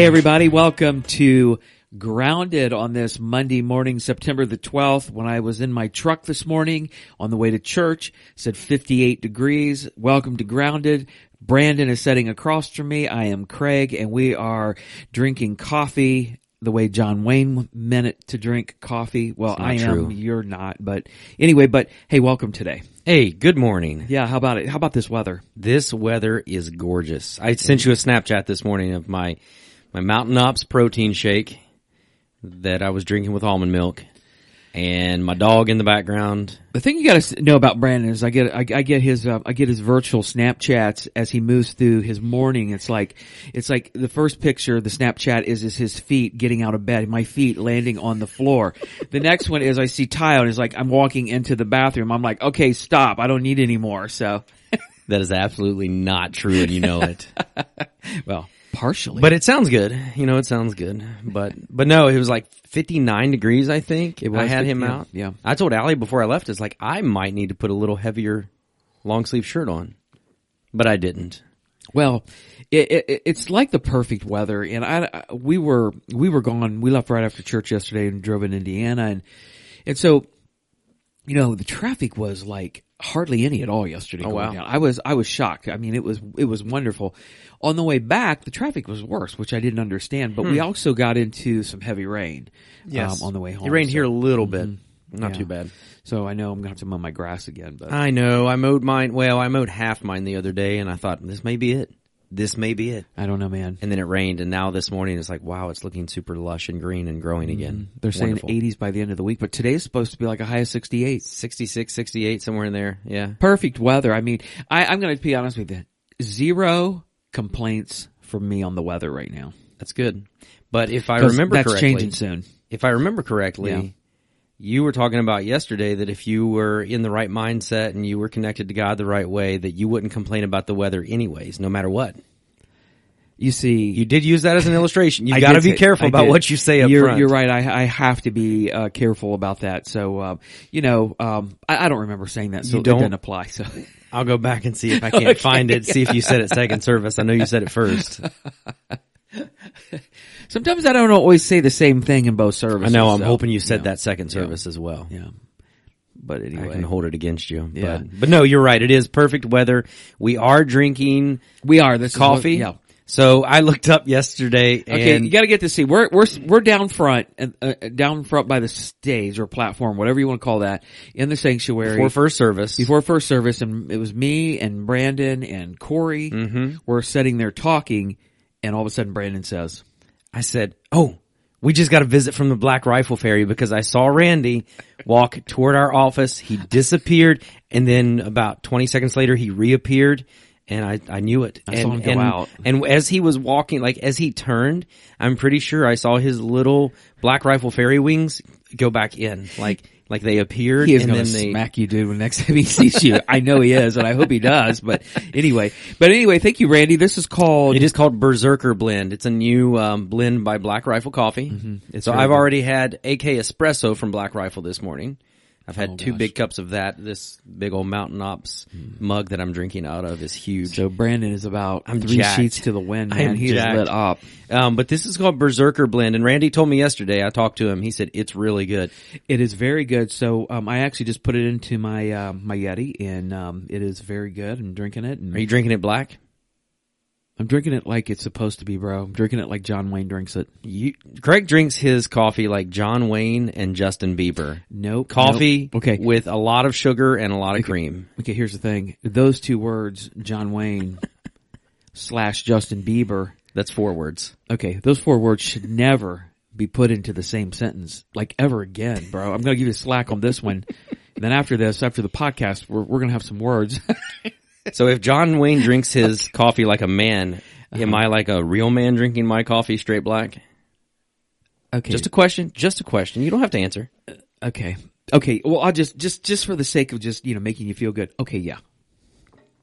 Hey everybody, welcome to Grounded on this Monday morning, September the 12th, when I was in my truck this morning on the way to church, said 58 degrees. Welcome to Grounded. Brandon is sitting across from me. I am Craig and we are drinking coffee the way John Wayne meant it to drink coffee. Well, I am, true. you're not, but anyway, but hey, welcome today. Hey, good morning. Yeah, how about it? How about this weather? This weather is gorgeous. I sent you a Snapchat this morning of my my Mountain Ops protein shake that I was drinking with almond milk, and my dog in the background. The thing you got to know about Brandon is I get I, I get his uh, I get his virtual Snapchats as he moves through his morning. It's like it's like the first picture the Snapchat is is his feet getting out of bed, my feet landing on the floor. the next one is I see Tile and it's like I'm walking into the bathroom. I'm like, okay, stop, I don't need any more. So, That is absolutely not true, and you know it. well, partially, but it sounds good. You know, it sounds good. But but no, it was like 59 degrees. I think I had 50 him out. yeah. I told Allie before I left, it's like I might need to put a little heavier long sleeve shirt on, but I didn't. Well, it, it, it's like the perfect weather, and I, I- we were we were gone. We left right after church yesterday and drove in Indiana, and and so, you know, the traffic was like hardly any at all yesterday. Oh, going wow. down. I was I was shocked. I mean, it was it was wonderful. On the way back, the traffic was worse, which I didn't understand. But we hmm. also got into some heavy rain. um, on the way home. It rained so, here a little bit. Mm-hmm. Not Yeah. too bad. so I know I'm gonna have to mow my grass again. But I know. I mowed mine. Well, I mowed half mine the other day, and I thought this may be it. This may be it. I don't know, man. And then it rained, and now this morning it's like, wow, it's looking super lush and green and growing mm-hmm. again. They're saying Wonderful. 80s by the end of the week, but today's supposed to be like a high of 68. 66, 68, somewhere in there. Yeah. perfect weather. I mean, I, I'm going to be honest with you. Zero complaints from me on the weather right now. That's good. But if I remember that's correctly, changing soon. if I remember correctly, Yeah. you were talking about yesterday that if you were in the right mindset and you were connected to God the right way, that you wouldn't complain about the weather anyways, no matter what. You see, You did use that as an illustration. You got to be say- careful I about did. what you say up you're, front. You're right. I, I have to be uh, careful about that. So, um, you know, um, I, I don't remember saying that, so You it don't? doesn't apply. So, I'll go back and see if I can't find it. See if you said it second service. I know you said it first. sometimes I don't always say the same thing in both services. I know. I'm so, hoping you said yeah. that second service as well. Yeah. But anyway, I can hold it against you. Yeah. But, but no, you're right. It is perfect weather. We are drinking we are. This is what- coffee. yeah. So I looked up yesterday Okay, you got to get to see. We're we're we're down front, and uh, down front by the stage or platform, whatever you want to call that, in the sanctuary before first service. before first service, and it was me and Brandon and Corey Mm-hmm. were sitting there talking, and all of a sudden Brandon says, I said, "Oh, we just got a visit from the Black Rifle Fairy because I saw Randy walk toward our office. He disappeared, and then about 20 seconds later, he reappeared." And I, I knew it. I and, saw him go and, out. And as he was walking, like as he turned, I'm pretty sure I saw his little Black Rifle Fairy wings go back in, like like they appeared, "He is going to smack you, dude, when next time he sees you." I know he is, and I hope he does. But anyway, but anyway, thank you, Randy. This is called. It is called Berserker Blend. It's a new um, blend by Black Rifle Coffee. It's so I've good. already had AK Espresso from Black Rifle this morning. I've had two Oh, gosh. big cups of that. This big old Mountain Ops mug that I'm drinking out of is huge. So Brandon is about I'm three jacked. sheets to the wind, I man. am He is jacked. lit up. Um, but this is called Berserker Blend, and Randy told me yesterday. I talked to him. He said it's really good. It is very good. So um, I actually just put it into my uh, my Yeti, and um, it is very good. I'm drinking it, and Are you drinking it black? I'm drinking it like it's supposed to be, bro. I'm drinking it like John Wayne drinks it. You, Craig drinks his coffee like John Wayne and Justin Bieber. Nope. Coffee Nope. Okay. with a lot of sugar and a lot of cream. Okay. Here's the thing. Those two words, John Wayne slash Justin Bieber. That's four words. Okay. Those four words should never be put into the same sentence, like ever again, bro. I'm gonna give you slack on this one. and then after this, after the podcast, we're we're gonna have some words. So if John Wayne drinks his coffee like a man, am I like a real man drinking my coffee straight black? okay. Just a question. Just a question. You don't have to answer. Okay. Okay. Well, I'll just, just, just for the sake of just, you know, making you feel good. Okay. Yeah.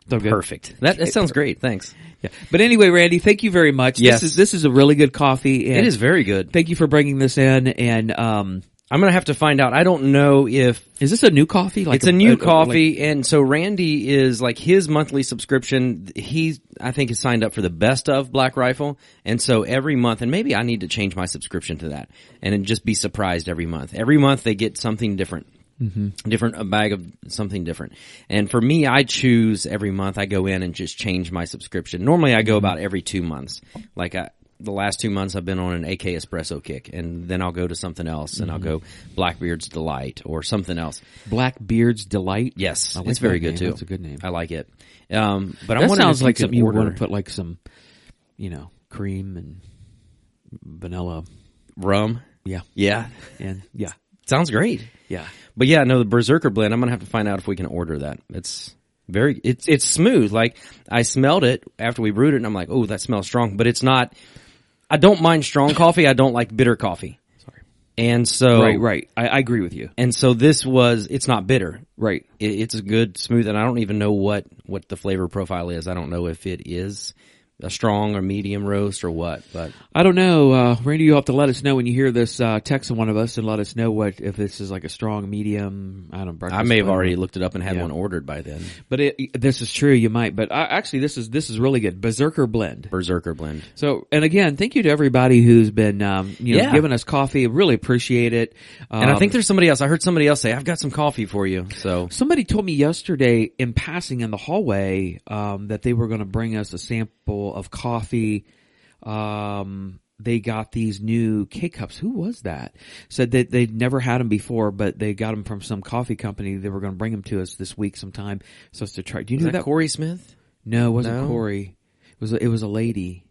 So. Perfect. That that sounds great. Thanks. Yeah. But anyway, Randy, thank you very much. Yes. This is, this is a really good coffee. And It is very good. Thank you for bringing this in. And, um, I'm gonna have to find out. I don't know if Is this a new coffee? Like it's a new like- coffee, and so Randy is like his monthly subscription. He I think is signed up for the best of Black Rifle, and so every month, and maybe I need to change my subscription to that, and just be surprised every month. Every month they get something different. Mm-hmm. Different, a bag of something different. And for me, I choose every month I go in and just change my subscription. Normally I go mm-hmm. about every two months. Like I, the last two months I've been on an AK espresso kick and then I'll go to something else and I'll go Blackbeard's Delight or something else. Blackbeard's Delight. Yes, like it's very that good name. too. That's a good name. I like it. Um, but I'm that wondering sounds like something you want to put like some, you know, cream and vanilla. rum. Yeah, Yeah, and yeah, sounds great. yeah. But yeah, no, the Berserker blend. I'm gonna have to find out if we can order that. It's very, it's it's smooth. Like I smelled it after we brewed it, and I'm like, oh, that smells strong. But it's not. I don't mind strong coffee. I don't like bitter coffee. Sorry. And so, Right, right. I, I agree with you. And so this was. It's not bitter. Right. It, it's a good smooth, and I don't even know what what the flavor profile is. I don't know if it is a strong or medium roast or what. But I don't know, uh, Randy. You'll have to let us know when you hear this. Uh, text one of us and let us know what if this is like a strong, medium. I don't. I may have already looked it up and had Yeah. one ordered by then. But it, this is true. You might. But I, actually, this is this is really good. Berserker blend. Berserker blend. So, and again, thank you to everybody who's been, um, you know, Yeah. giving us coffee. Really appreciate it. Um, And I think there's somebody else. I heard somebody else say, "I've got some coffee for you." So somebody told me yesterday in passing in the hallway um, that they were going to bring us a sample of coffee. Um, they got these new K cups. Who was that? Said that they'd never had them before, but they got them from some coffee company. They were going to bring them to us this week sometime, so us to try. Do you is know that that? Corey Smith? No, it wasn't No? Corey. It was a, it was a lady.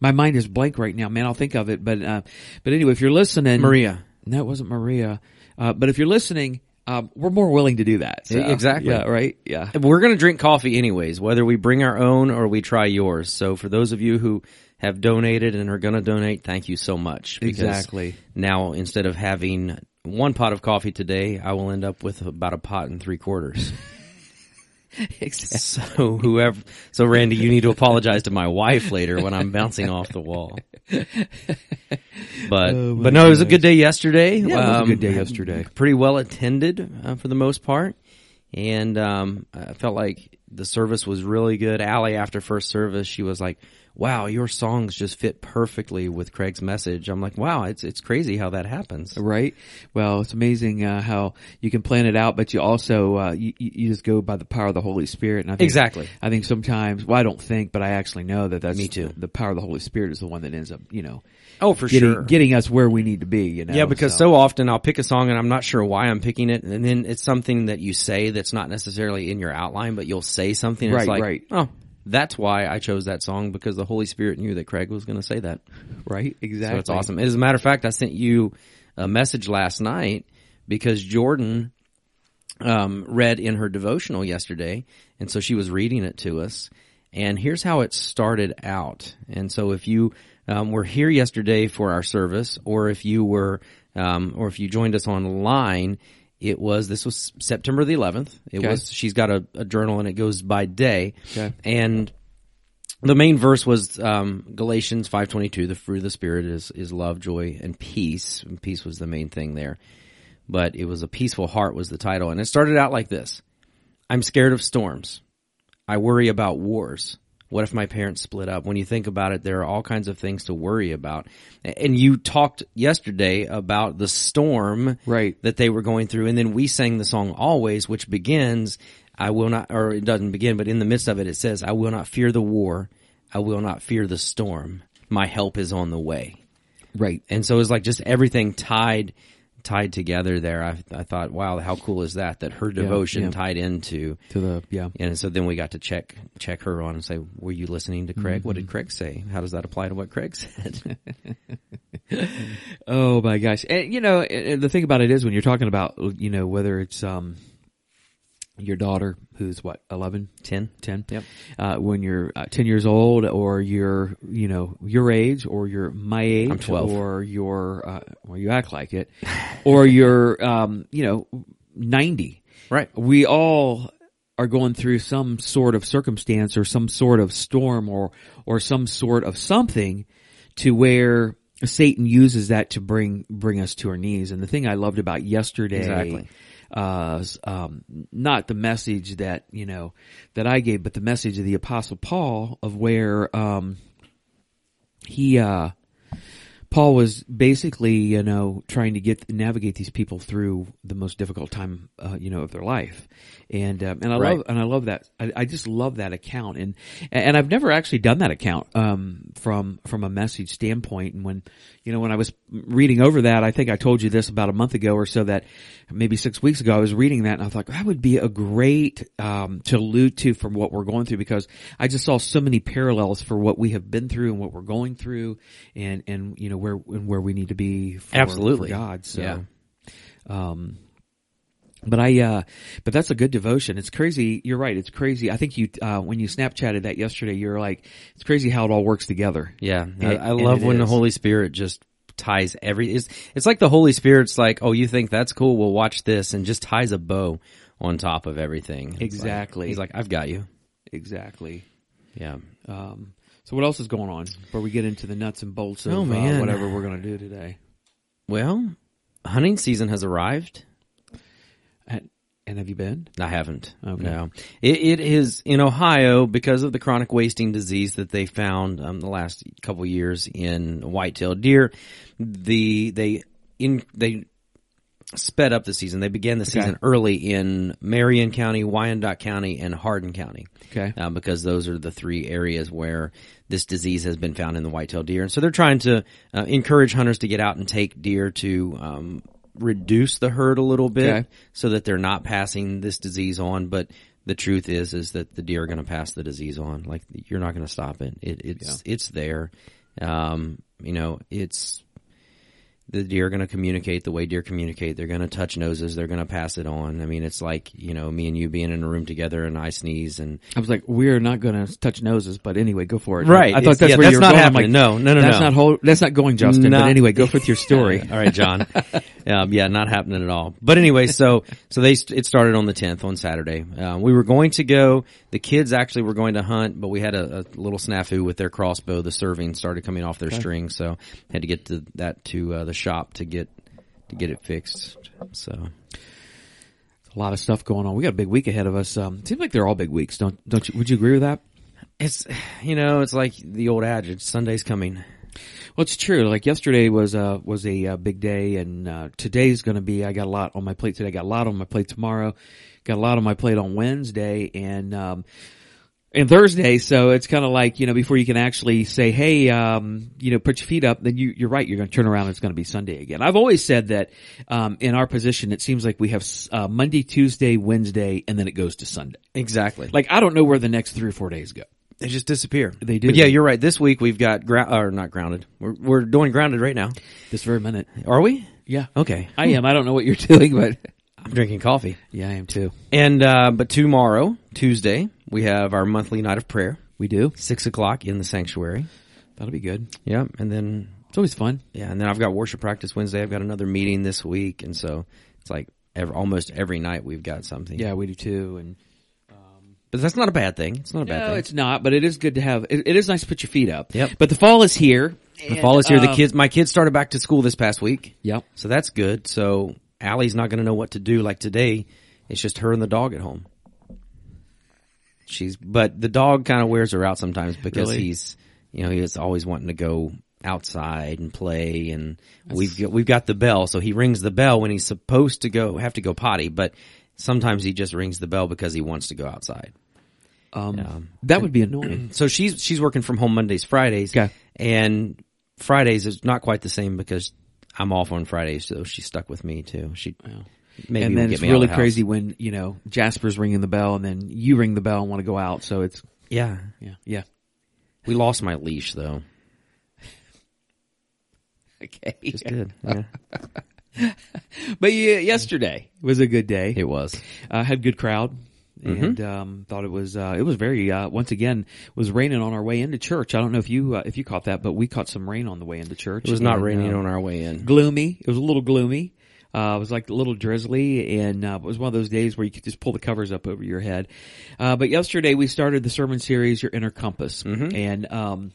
My mind is blank right now, man. I'll think of it. But uh, but anyway, if you're listening, Maria. No, it wasn't Maria. Uh, but if you're listening, um, we're more willing to do that. So, exactly. Yeah. Right. Yeah. We're going to drink coffee anyways, whether we bring our own or we try yours. So for those of you who have donated and are going to donate, thank you so much. because Exactly. Now, instead of having one pot of coffee today, I will end up with about a pot and three quarters. exactly. So whoever, so Randy, you need to apologize to my wife later when I'm bouncing off the wall. But Oh, but no, it was a good day yesterday. Yeah, it was a good day Um, yesterday. Pretty well attended uh, for the most part, and um, I felt like the service was really good. Allie, after first service, she was like, "Wow, your songs just fit perfectly with Craig's message." I'm like, "Wow, it's it's crazy how that happens." Right. Well, it's amazing uh, how you can plan it out, but you also uh, you, you just go by the power of the Holy Spirit. And I think, Exactly. I think sometimes, well, I don't think, but I actually know that that's Me too. The, the power of the Holy Spirit is the one that ends up, you know, Oh, for getting sure. getting us where we need to be. You know. Yeah, because so. often I'll pick a song and I'm not sure why I'm picking it, and then it's something that you say that's not necessarily in your outline, but you'll say something. Right, it's like, right. Oh, that's why I chose that song because the Holy Spirit knew that Craig was going to say that. right, exactly. So it's awesome. As a matter of fact, I sent you a message last night because Jordan um, read in her devotional yesterday, and so she was reading it to us. And here's how it started out. And so if you um, were here yesterday for our service, or if you were, um, or if you joined us online, it was this was September the 11th. It Okay. was. She's got a, a journal, and it goes by day. Okay. And the main verse was um, Galatians five twenty two. The fruit of the spirit is is love, joy, and peace. And peace was the main thing there, but it was a peaceful heart was the title, and it started out like this: I'm scared of storms. I worry about wars. What if my parents split up? When you think about it, there are all kinds of things to worry about. And you talked yesterday about the storm Right. that they were going through, and then we sang the song "Always," which begins, "I will not," or it doesn't begin, but in the midst of it, it says, "I will not fear the war. I will not fear the storm. My help is on the way." right. And so it was like just everything tied tied together there. I, I thought, wow, how cool is that? That her devotion yeah. tied into To the yeah. and so then we got to check check her on and say, "Were you listening to Craig? What did Craig say? How does that apply to what Craig said?" Oh my gosh! And you know, the thing about it is when you're talking about, you know, whether it's um your daughter who's what 11 Ten. 10 Yep. uh, when you're uh, 10 years old or you're you know your age or you're my age I'm 12. or you're uh, well you act like it or you're um you know 90 Right. we all are going through some sort of circumstance or some sort of storm or or some sort of something to where Satan uses that to bring bring us to our knees. And the thing I loved about yesterday, Exactly. Uh, um, not the message that you know that I gave, but the message of the Apostle Paul of where um, he uh, Paul was basically, you know, trying to get navigate these people through the most difficult time, uh, you know, of their life, and um, and I Right. love and I love that. I, I just love that account, and and I've never actually done that account um, from from a message standpoint. And when you know when I was reading over that, I think I told you this about a month ago or so that maybe six weeks ago I was reading that, and I thought that would be a great um, to allude to from what we're going through because I just saw so many parallels for what we have been through and what we're going through, and and you know where and where we need to be for, Absolutely. for God. So. Yeah. Um, but I, uh, but that's a good devotion. It's crazy. You're right. It's crazy. I think you, uh, when you Snapchatted that yesterday, you were like, it's crazy how it all works together. Yeah, I, And- I and love when the. Holy Spirit just ties every. It's, it's like the Holy Spirit's like, oh, you think that's cool? Well, watch this, and just ties a bow on top of everything. It's like- Exactly. he's like, I've got you. Exactly. Yeah. Um, so what else is going on before we get into the nuts and bolts of Oh, uh, whatever we're going to do today? Well, hunting season has arrived. And, have you been? I haven't. Okay. No, it, it is in Ohio because of the chronic wasting disease that they found um, the last couple years in white-tailed deer. The they in they sped up the season. They began the season early in Marion County, Wyandot County, and Hardin County. Okay. Uh, because those are the three areas where this disease has been found in the white-tailed deer, and so they're trying to uh, encourage hunters to get out and take deer to um, reduce the herd a little bit, Okay. so that they're not passing this disease on. But the truth is, is that the deer are going to pass the disease on. Like you're not going to stop it. it it's it's there. Um, you know, it's the deer are going to communicate the way deer communicate. They're going to touch noses. They're going to pass it on. I mean, it's like you know me and you being in a room together, and I sneeze, and I was like, we're not going to touch noses, but anyway, go for it. Right. I thought It's- that's yeah, where that's you were not going. Happening. like, No, no, no, that's no. not whole, that's not going, Justin. Not- but anyway, go with your story. All right, John. um, yeah, not happening at all. But anyway, so so they it started on the tenth on Saturday. Uh, we were going to go. The kids actually were going to hunt, but we had a, a little snafu with their crossbow. The serving started coming off their string, so had to get to that to uh, the shop to get to get it fixed. So a lot of stuff going on. We got a big week ahead of us. Um, seems like they're all big weeks. Don't don't you? Would you agree with that? it's you know it's like the old adage: Sunday's coming. Well, it's true. Like yesterday was uh was a uh, big day, and uh, today's going to be. I got a lot on my plate today. I got a lot on my plate tomorrow. Got a lot on my plate on Wednesday, and um, and Thursday. So it's kind of like you know before you can actually say, hey, um, you know, put your feet up. Then you you're right. You're going to turn around. and It's going to be Sunday again. I've always said that um, in our position, it seems like we have uh, Monday, Tuesday, Wednesday, and then it goes to Sunday. Exactly. Like I don't know where the next three or four days go. They just disappear. They do. But yeah, you're right. This week we've got grou- or not grounded. We're we're doing grounded right now. This very minute. Are we? Yeah. Okay. I am. I don't know what you're doing, but I'm drinking coffee. yeah, I am too. And uh, but tomorrow, Tuesday, we have our monthly night of prayer, We do. six o'clock in the sanctuary. That'll be good. Yeah, and then It's always fun. yeah, and then I've got worship practice Wednesday. I've got another meeting this week, and so it's like almost every night we've got something. Yeah, we do too. And but that's not a bad thing. It's not a bad no, thing. it's not, but it is good to have. It, it is nice to put your feet up. Yep. But the fall is here. the fall is here. the um, kids, my kids started back to school this past week. Yep. So that's good. So Allie's not going to know what to do. Like today, it's just her and the dog at home. She's, but the dog kind of wears her out sometimes because Really? he's, you know, he's always wanting to go outside and play and we've got, we've got the bell. So he rings the bell when he's supposed to go, have to go potty, but sometimes he just rings the bell because he wants to go outside. Um, that would be annoying. So she's, she's working from home Mondays, Fridays. Okay. And Fridays is not quite the same because I'm off on Fridays, so she's stuck with me too. She maybe and then it's really the crazy when you know Jasper's ringing the bell, and then you ring the bell and want to go out. So it's Yeah, yeah, yeah. we lost my leash though. Okay. Just did. Yeah. But yeah, yesterday was a good day. It was. uh, had good crowd Mm-hmm. and um, thought it was uh, it was very uh, once again was raining on our way into church. I don't know if you uh, if you caught that, but we caught some rain on the way into church. It was not And, raining uh, on our way in. gloomy. It was a little gloomy. Uh, it was like a little drizzly, and uh, it was one of those days where you could just pull the covers up over your head. Uh, but yesterday we started the sermon series, Your Inner Compass, Mm-hmm. and um,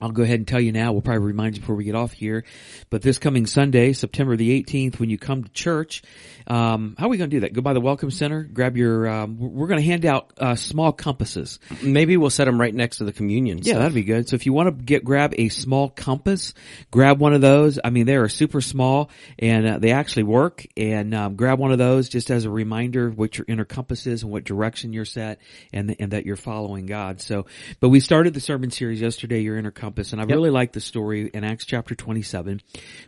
I'll go ahead and tell you now. We'll probably remind you before we get off here. But this coming Sunday, September the 18th, when you come to church, um, how are we going to do that? Go by the Welcome Center, grab your, um, we're going to hand out, uh, small compasses. Maybe we'll set them right next to the communion. Yeah, that'd be good. So if you want to get, grab a small compass, grab one of those. I mean, they are super small and uh, they actually work and, um, grab one of those just as a reminder of what your inner compass is and what direction you're set and, and that you're following God. So, but we started the sermon series yesterday, your inner compass compass. And I Yep. really like the story in Acts chapter 27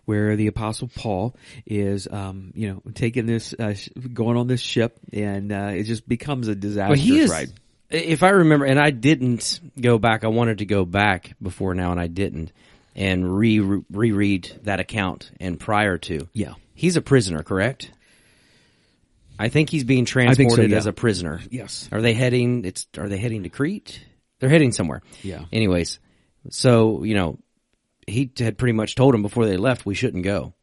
where the apostle Paul is, um, you know, taking this, uh, going on this ship and, uh, it just becomes a disaster. But he is, ride. if I remember, and I didn't go back, I wanted to go back before now and I didn't, and re reread that account and prior to. Yeah. He's a prisoner, correct? I think he's being think so, transported yeah. as a prisoner. Yes. Are they heading, it's, are they heading to Crete? They're heading somewhere. Yeah. Anyways, so, you know, he had pretty much told him before they left, we shouldn't go.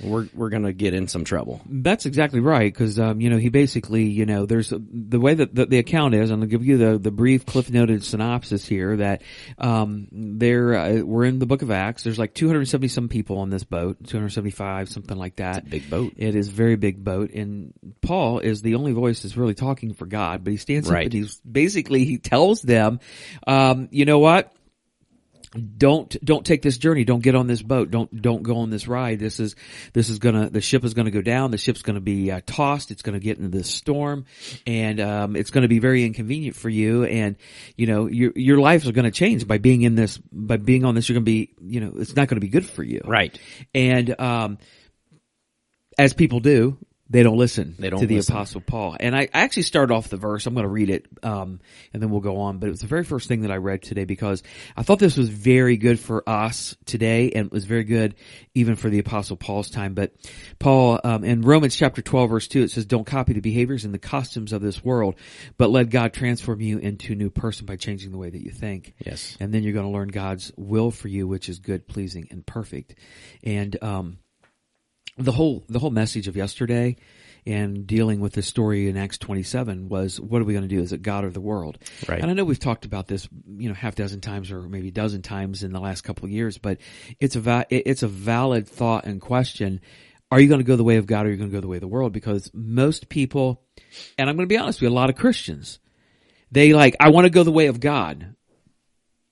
We're, we're gonna get in some trouble. That's exactly right, because um, you know he basically, you know, there's a, the way that the, the account is. I'm going to give you the the brief cliff noted synopsis here. That um, there, uh, we're in the Book of Acts. There's like 270 some people on this boat, 275, something like that. big boat. It is a very big boat, and Paul is the only voice that's really talking for God. But he stands up Right. and he's basically he tells them, um, you know what? Don't don't take this journey. Don't get on this boat. Don't don't go on this ride. This is this is gonna the ship is gonna go down. The ship's gonna be uh, tossed. It's gonna get into this storm. And um it's gonna be very inconvenient for you. And you know your your life is gonna change by being in this by being on this. You're gonna be you know it's not gonna be good for you. Right. and um as people do they don't listen They don't to the listen. apostle paul. And i I actually started off the verse. I'm going to read it um and then we'll go on. But it was the very first thing that i read today because i thought this was very good for us today and it was very good even for the apostle paul's time. But paul um, in romans chapter 12 verse 2 it says don't copy the behaviors and the customs of this world but let god transform you into a new person by changing the way that you think. Yes. and then you're going to learn god's will for you which is good pleasing and perfect. And um the whole the whole message of yesterday and dealing with the story in Acts 27 was what are we going to do? Is it God or the world? Right. And I know we've talked about this, you know, half dozen times or maybe a dozen times in the last couple of years, but it's a va- it's a valid thought and question. Are you going to go the way of God or are you going to go the way of the world? Because most people, and I'm going to be honest with you, a lot of Christians, they like, I want to go the way of God.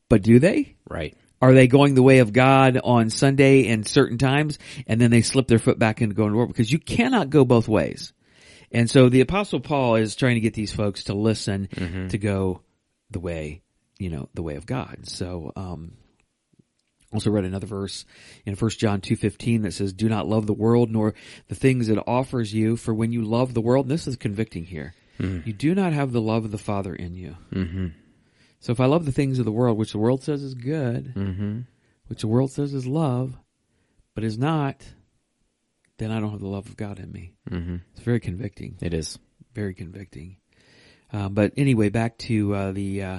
But do they? Right. Are they going the way of God on Sunday and certain times and then they slip their foot back into going to work? Because you cannot go both ways. And so the apostle Paul is trying to get these folks to listen to go the way, you know, the way of God. So, um, also read another verse in 1 John 2.15 that says, do not love the world nor the things it offers you. For when you love the world, this is convicting here, you do not have the love of the Father in you. Mm-hmm. So if I love the things of the world, which the world says is good, Mm-hmm. which the world says is love, but is not, then I don't have the love of God in me. Mm-hmm. It's very convicting, It is. very convicting. Um, but anyway, back to uh, the uh,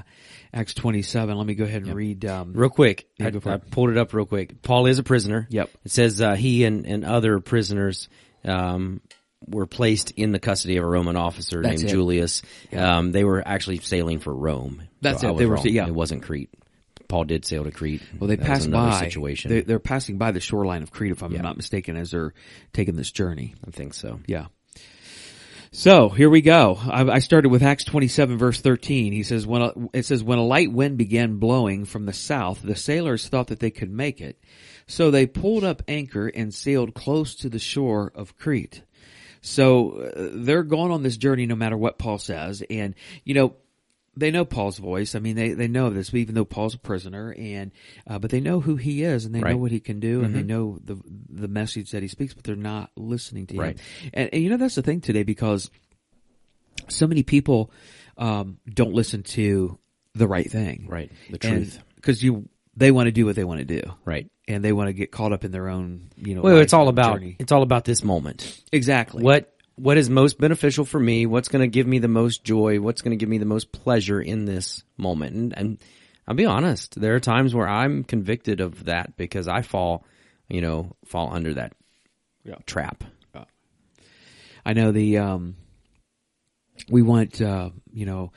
Acts 27. Let me go ahead and read. Um, Real quick, Yeah, I, I pulled it up real quick. Paul is a prisoner. Yep. It says uh, he and, and other prisoners um, were placed in the custody of a Roman officer That's named it. Julius. Um, they were actually sailing for Rome. That's So it. They were- yeah. It wasn't Crete. Paul did sail to Crete. well, they That passed by. situation. They, they're passing by the shoreline of Crete, if I'm Yeah. not mistaken, as they're taking this journey. I think so. Yeah. So here we go. I, I started with Acts 27 verse 13. He says, when a, it says, when a light wind began blowing from the south, the sailors thought that they could make it. So they pulled up anchor and sailed close to the shore of Crete. So uh, they're going on this journey no matter what Paul says. And, you know, they know Paul's voice. I mean, they, they know this, even though Paul's a prisoner and, uh, but they know who he is and they know what he can do and they know the, the message that he speaks, but they're not listening to Right. him. And, and you know, that's the thing today because so many people, um, don't listen to the right thing. Right. The truth. Because you, they want to do what they want to do. Right. And they want to get caught up in their own, you know, Well, it's all about journey. it's all about this moment. Exactly. What what is most beneficial for me? What's going to give me the most joy? What's going to give me the most pleasure in this moment? And, and I'll be honest, there are times where I'm convicted of that because I fall, you know, fall under that Yeah. trap. I know the um, we want uh, you know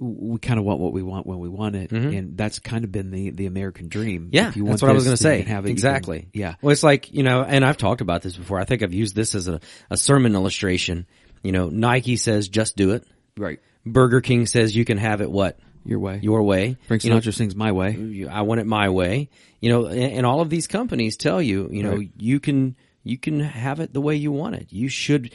we kind of want what we want when we want it, and that's kind of been the the American dream. Mm-hmm. Yeah, If you that's what I was going to say. have it, you can- exactly. yeah. Well, it's like you know, and I've talked about this before. I think I've used this as a, a sermon illustration. You know, Nike says just do it. Right. Burger King says you can have it what Your way. your way. Frank You know, Sinatra sings "My Way." I want it my way. You know, and, and all of these companies tell you, you know, Right. you can you can have it the way you want it. You should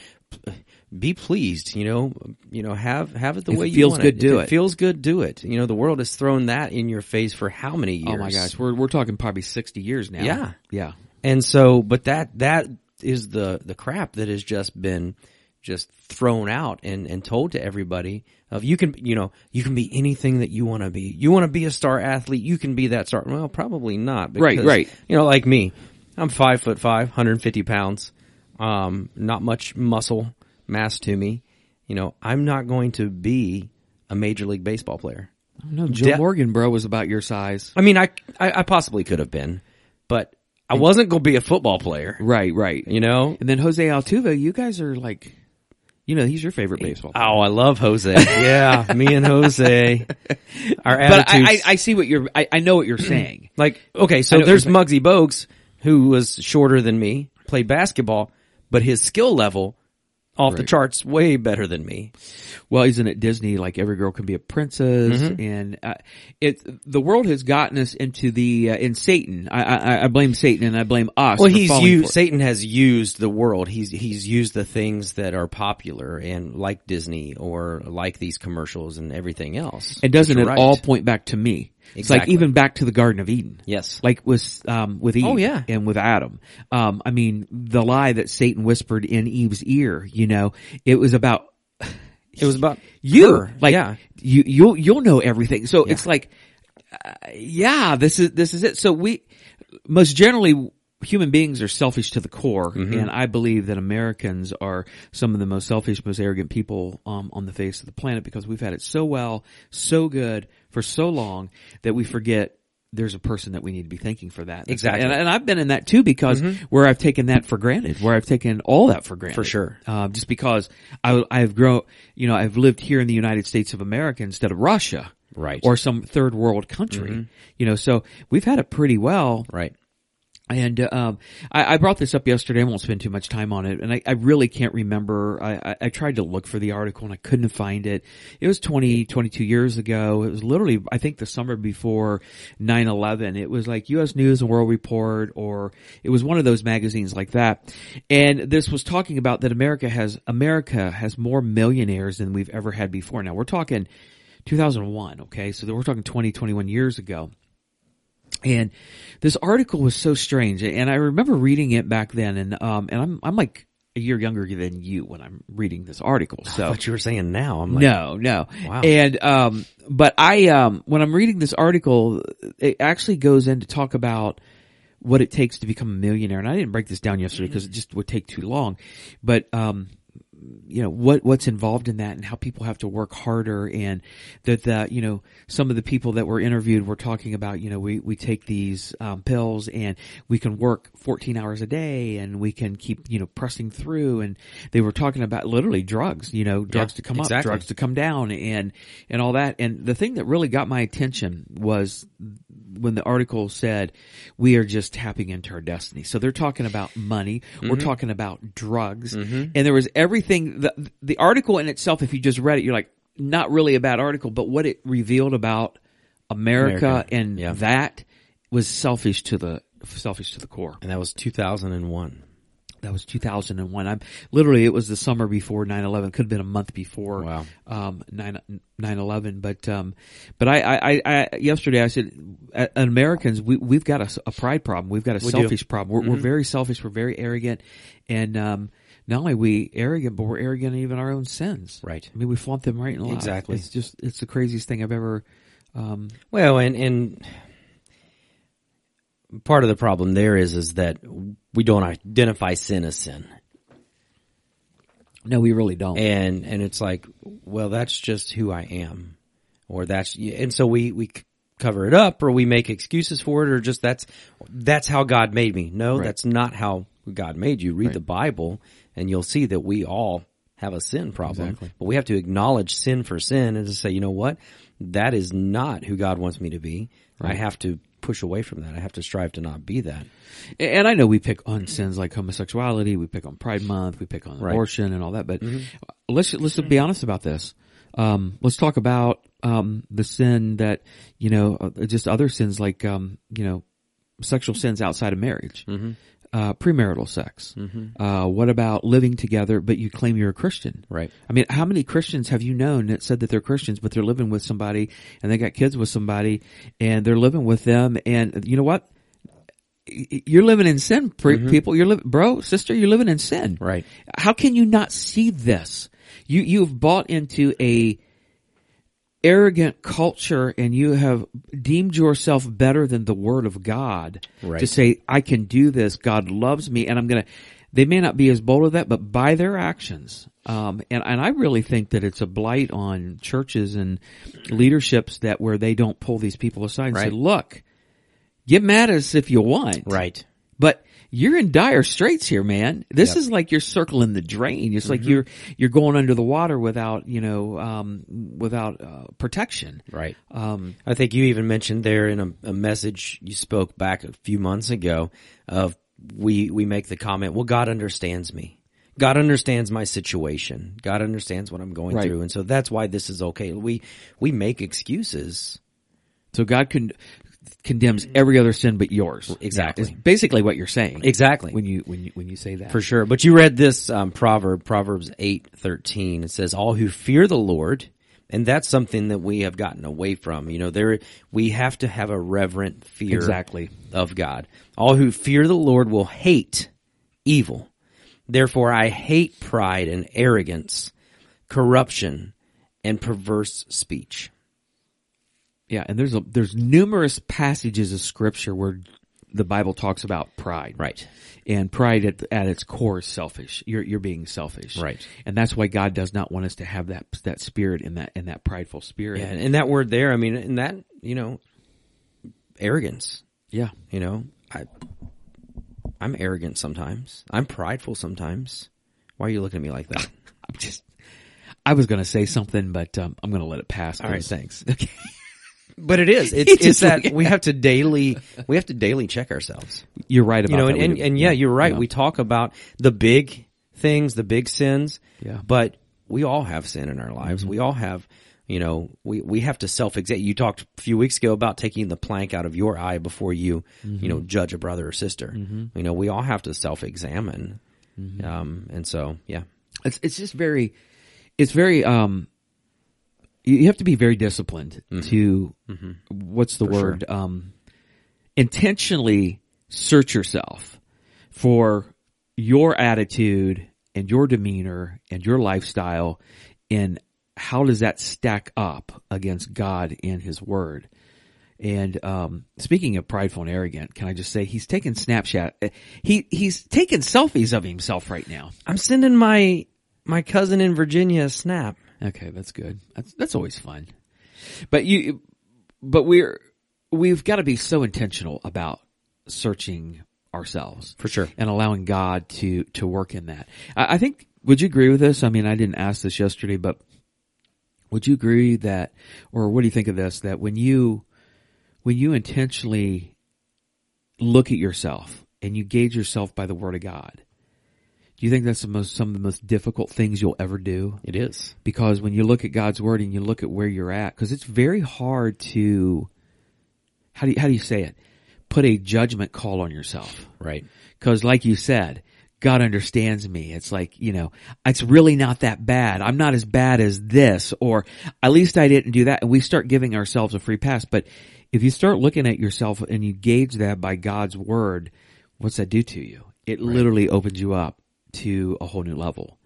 be pleased. You know, you know, have have it the If way it you feels want good, it. do If it. feels good, do it. You know, the world has thrown that in your face for how many years? Oh my gosh, we're we're talking probably sixty years now. Yeah. yeah. And so, but that, that is the, the crap that has just been just thrown out and, and told to everybody of you can, you know, you can be anything that you want to be. You want to be a star athlete, you can be that star. Well, probably not. Right, right. You know, like me, I'm five foot five, 150 pounds. Um, not much muscle mass to me. You know, I'm not going to be a major league baseball player. No, Joe De- Morgan, bro, was about your size. I mean, I, I, I possibly could have been, but I wasn't going to be a football player. Right, right. You know, And then Jose Altuve, you guys are like, you know, he's your favorite baseball. player. Oh, I love Jose. Yeah, me and Jose. Our But I, I. I see what you're. I, I know what you're saying. like, okay, I so know what there's you're Muggsy Bogues, who was shorter than me, played basketball, but his skill level off the charts way better than me. Well, isn't it Disney? Like every girl can be a princess, Mm-hmm. and uh, it. The world has gotten us into the uh, in Satan. I, I, I blame Satan, and I blame us. Well, he's used. Satan has used the world. He's, he's used the things that are popular and like Disney or like these commercials and everything else. And doesn't it right. all point back to me? It's like even back to the Garden of Eden. Yes. Like with um with Eve Oh, yeah. and with Adam. Um I mean the lie that Satan whispered in Eve's ear, you know, it was about It was about you. Like yeah. you you'll you'll know everything. So it's like uh, yeah, this is this is it. So we most generally human beings are selfish to the core Mm-hmm. and I believe that Americans are some of the most selfish, most arrogant people um, on the face of the planet because we've had it so well, so good for so long that we forget there's a person that we need to be thanking for that. Exactly. Mm-hmm. And, and I've been in that too because where I've taken that for granted, where I've taken all that for granted. For sure. Um, just because I, I've grown, you know, I've lived here in the United States of America instead of Russia. Right. Or some third world country. You know, so we've had it pretty well. Right. And um, I, I brought this up yesterday. I won't spend too much time on it, and I, I really can't remember. I, I, I tried to look for the article and I couldn't find it. It was 20, 22 years ago. It was literally, I think, the summer before 9-11. It was like U.S. News and World Report, or it was one of those magazines like that. And this was talking about that America has America has more millionaires than we've ever had before. Now we're talking 2001. Okay, so we're talking 20, 21 years ago. And this article was so strange, and I remember reading it back then, and um, and I'm I'm like a year younger than you when I'm reading this article. So What you were saying now, I'm like, no, no. Wow. And um but I um when I'm reading this article it actually goes in to talk about what it takes to become a millionaire. And I didn't break this down yesterday because it just would take too long. But um you know what what's involved in that and how people have to work harder and that that you know some of the people that were interviewed were talking about you know we we take these um, pills and we can work 14 hours a day and we can keep you know pressing through. And they were talking about literally drugs you know drugs to come up drugs to come down and and all that. And the thing that really got my attention was when the article said we are just tapping into our destiny. So they're talking about money. We're mm-hmm. talking about drugs, mm-hmm. and there was everything. The, the article in itself, if you just read it, you're like, not really a bad article, but what it revealed about America, America, and yeah. that was selfish to the selfish to the core. and that was 2001. That was 2001. I'm literally, it was the summer before 9-11. Could have been a month before, Wow. um, 9, 9-11. But, um, but I, I, I, yesterday I said, uh, Americans, we, we've got a, a pride problem. We've got a We do. selfish problem. We're, we're very selfish. We're very arrogant. And, um, not only are we arrogant, but we're arrogant in even our own sins. Right. I mean, we flaunt them right and left. Exactly. It's just, it's the craziest thing I've ever, um, Well, and and part of the problem there is is that we don't identify sin as sin, no, we really don't. and and it's like, well, that's just who I am, or that's and so we we cover it up, or we make excuses for it, or just that's that's how God made me. No, Right. that's not how God made you. Read Right. the Bible, and you'll see that we all have a sin problem. Exactly. But we have to acknowledge sin for sin and to say, you know what? That is not who God wants me to be. I have to push away from that. I have to strive to not be that. And I know we pick on sins like homosexuality, we pick on Pride Month, we pick on Right. abortion and all that. But let's let's be honest about this. Um, let's talk about um, the sin that you know, uh, just other sins like um, you know, sexual sins outside of marriage, uh, premarital sex. Uh, what about living together, but you claim you're a Christian? Right. I mean, how many Christians have you known that said that they're Christians, but they're living with somebody and they got kids with somebody and they're living with them and you know what? You're living in sin, pre- people. You're living, bro, sister, you're living in sin. Right. How can you not see this? You, you've bought into a arrogant culture and you have deemed yourself better than the word of God Right. to say, I can do this. God loves me and I'm going to, they may not be as bold as that, but by their actions. Um, and, and I really think that it's a blight on churches and leaderships that where they don't pull these people aside and say, look, get mad at us if you want. Right. But you're in dire straits here, man. This Yep. is like you're circling the drain. It's Mm-hmm. like you're you're going under the water without you know um, without uh, protection. Right. Um, I think you even mentioned there in a, a message you spoke back a few months ago of we we make the comment, well, God understands me. God understands my situation. God understands what I'm going Right. through, and so that's why this is okay. We we make excuses. so God con- condemns every other sin but yours. Exactly. Is basically what you're saying. Exactly. When you when you when you say that. For sure. But you read this um, proverb, Proverbs eight thirteen. It says, "All who fear the Lord," and that's something that we have gotten away from. You know, there we have to have a reverent fear Exactly. of God. All who fear the Lord will hate evil. Therefore, I hate pride and arrogance, corruption, and perverse speech. Yeah, and there's a, there's numerous passages of scripture where the Bible talks about pride. Right. And pride at, at its core is selfish. You're, you're being selfish. Right. And that's why God does not want us to have that, that spirit in that, in that prideful spirit. Yeah, and that word there, I mean, and that you know, arrogance. Yeah. You know, I, I'm arrogant sometimes. I'm prideful sometimes. Why are you looking at me like that? I'm just, I was going to say something, but um, I'm going to let it pass. All right. thanks. Okay. But it is. It's, it's that we have to daily, we have to daily check ourselves. You're right about You know, that. and, and, and yeah, you're right. yeah. We talk about the big things, the big sins. Yeah. But we all have sin in our lives. Mm-hmm. We all have, you know, we, we have to self-examine. You talked a few weeks ago about taking the plank out of your eye before you, Mm-hmm. you know, judge a brother or sister. You know, we all have to self-examine. Mm-hmm. Um, and so, yeah. it's it's just very it's very um you have to be very disciplined to what's the word um intentionally search yourself for your attitude and your demeanor and your lifestyle and how does that stack up against God and his word and um, speaking of prideful and arrogant, can I just say he's taking Snapchat? uh, He he's taking selfies of himself right now. I'm sending my, my cousin in Virginia a snap. Okay, that's good. That's that's always fun. But you, but we're we've got to be so intentional about searching ourselves For sure. and allowing God to to work in that. I, I think. Would you agree with this? I mean, I didn't ask this yesterday, but would you agree that, or what do you think of this? That when you when you intentionally look at yourself and you gauge yourself by the Word of God, do you think that's the most some of the most difficult things you'll ever do? It is. because when you look at God's word and you look at where you're at, because it's very hard to how do you, how do you say it? Put a judgment call on yourself. Right. Because, like you said, God understands me. It's like you know, it's really not that bad. I'm not as bad as this, or at least I didn't do that. And we start giving ourselves a free pass. But if you start looking at yourself and you gauge that by God's word, what's that do to you? It literally opens you up to a whole new level.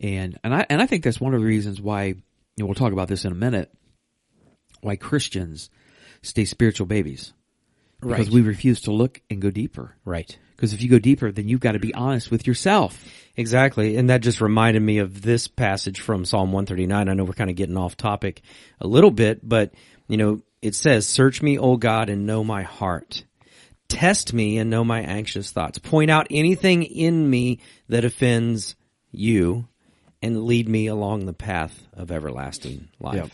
And and I and I think that's one of the reasons why you know, we'll talk about this in a minute. Why Christians stay spiritual babies because Right. we refuse to look and go deeper. Right. Because if you go deeper, then you've got to be honest with yourself. Exactly. And that just reminded me of this passage from Psalm 139. I know we're kind of getting off topic a little bit, but you know, it says, search me, O God, and know my heart. Test me and know my anxious thoughts. Point out anything in me that offends you and lead me along the path of everlasting life. Yep.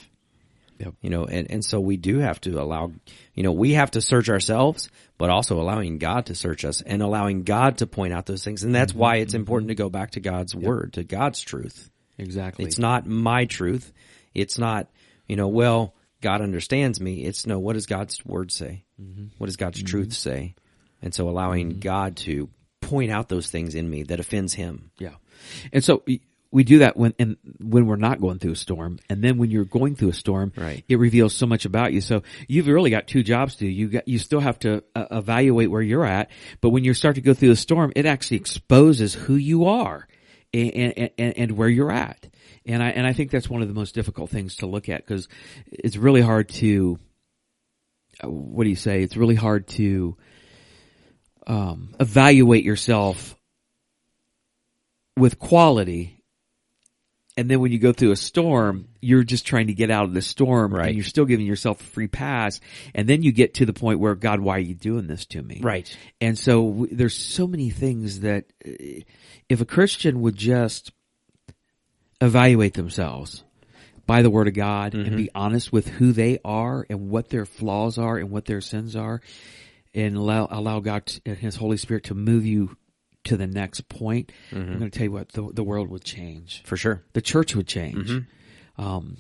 Yep. You know, and, and so we do have to allow, you know, we have to search ourselves, but also allowing God to search us and allowing God to point out those things. And that's why it's mm-hmm. important to go back to God's word, to God's truth. Exactly. It's not my truth. It's not, you know, well, God understands me. It's no, what does God's word say? Mm-hmm. What does God's mm-hmm. truth say? And so allowing mm-hmm. God to point out those things in me that offends him. Yeah. And so we- we do that when and when we're not going through a storm, and then when you're going through a storm, Right. it reveals so much about you. So you've really got two jobs to do. You got you still have to uh, evaluate where you're at, but when you start to go through a storm, it actually exposes who you are and and, and, and where you're at. And I and I think that's one of the most difficult things to look at because it's really hard to uh, what do you say? It's really hard to um, evaluate yourself with quality and then when you go through a storm, you're just trying to get out of the storm Right. and you're still giving yourself a free pass. And then you get to the point where, God, why are you doing this to me? Right. And so w- there's so many things that uh, if a Christian would just evaluate themselves by the word of God and be mm-hmm. honest with who they are and what their flaws are and what their sins are and allow, allow God to, and His Holy Spirit to move you to the next point, I'm mm-hmm. going to tell you what, the, the world would change For sure. the church would change. Mm-hmm. Um,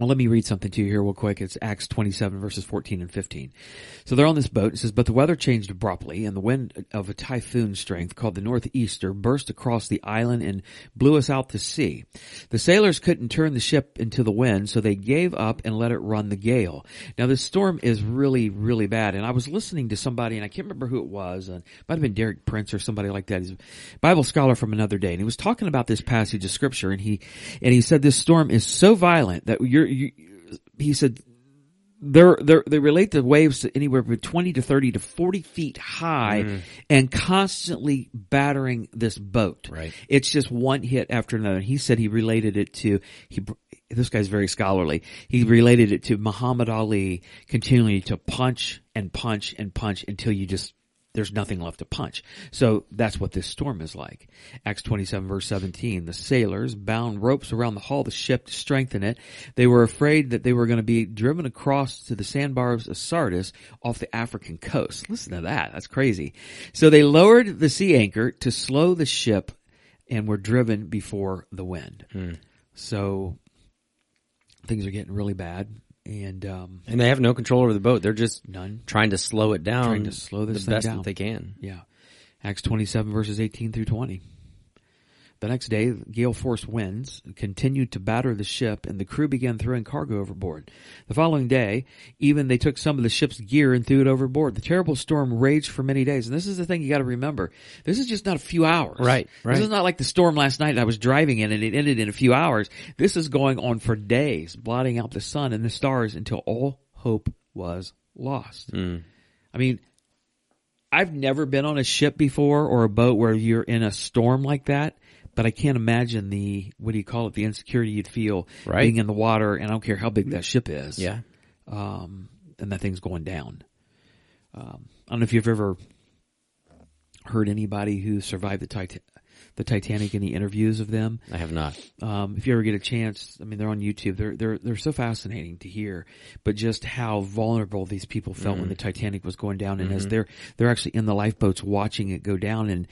well, let me read something to you here real quick. It's Acts 27 verses 14 and 15. So they're on this boat. It says, but the weather changed abruptly and the wind of a typhoon strength called the northeaster burst across the island and blew us out to sea. The sailors couldn't turn the ship into the wind, so they gave up and let it run the gale. Now this storm is really, really bad. And I was listening to somebody and I can't remember who it was. And it might have been Derek Prince or somebody like that. He's a Bible scholar from another day. And he was talking about this passage of scripture and he, and he said this storm is so violent that you're, you, he said, they're, they're, they relate the waves to anywhere from 20 to 30 to 40 feet high mm-hmm. and constantly battering this boat. Right. It's just one hit after another. He said he related it to, he, this guy's very scholarly. He related it to Muhammad Ali continuing to punch and punch and punch until you just, there's nothing left to punch. So that's what this storm is like. Acts 27 verse 17. The sailors bound ropes around the hull of the ship to strengthen it. They were afraid that they were going to be driven across to the sandbars of Syrtis off the African coast. Listen to that. That's crazy. So they lowered the sea anchor to slow the ship and were driven before the wind. Hmm. So things are getting really bad and um, And they have no control over the boat. They're just none. trying to slow it down. Trying to slow this the best down. that they can. Yeah. Acts 27 verses 18 through 20. The next day, gale force winds continued to batter the ship and the crew began throwing cargo overboard. The following day, even they took some of the ship's gear and threw it overboard. The terrible storm raged for many days. And this is the thing you gotta remember. This is just not a few hours. Right, right. This is not like the storm last night that I was driving in and it ended in a few hours. This is going on for days, blotting out the sun and the stars until all hope was lost. Mm. I mean, I've never been on a ship before or a boat where you're in a storm like that, but I can't imagine the, what do you call it, the insecurity you'd feel Right. being in the water and I don't care how big that ship is. Yeah. Um, and that thing's going down. Um, I don't know if you've ever heard anybody who survived the Titan- the Titanic, and the interviews of them. I have not. Um, if you ever get a chance, I mean, they're on YouTube. They're they're they're so fascinating to hear, but just how vulnerable these people felt when the Titanic was going down, and as they're they're actually in the lifeboats watching it go down. And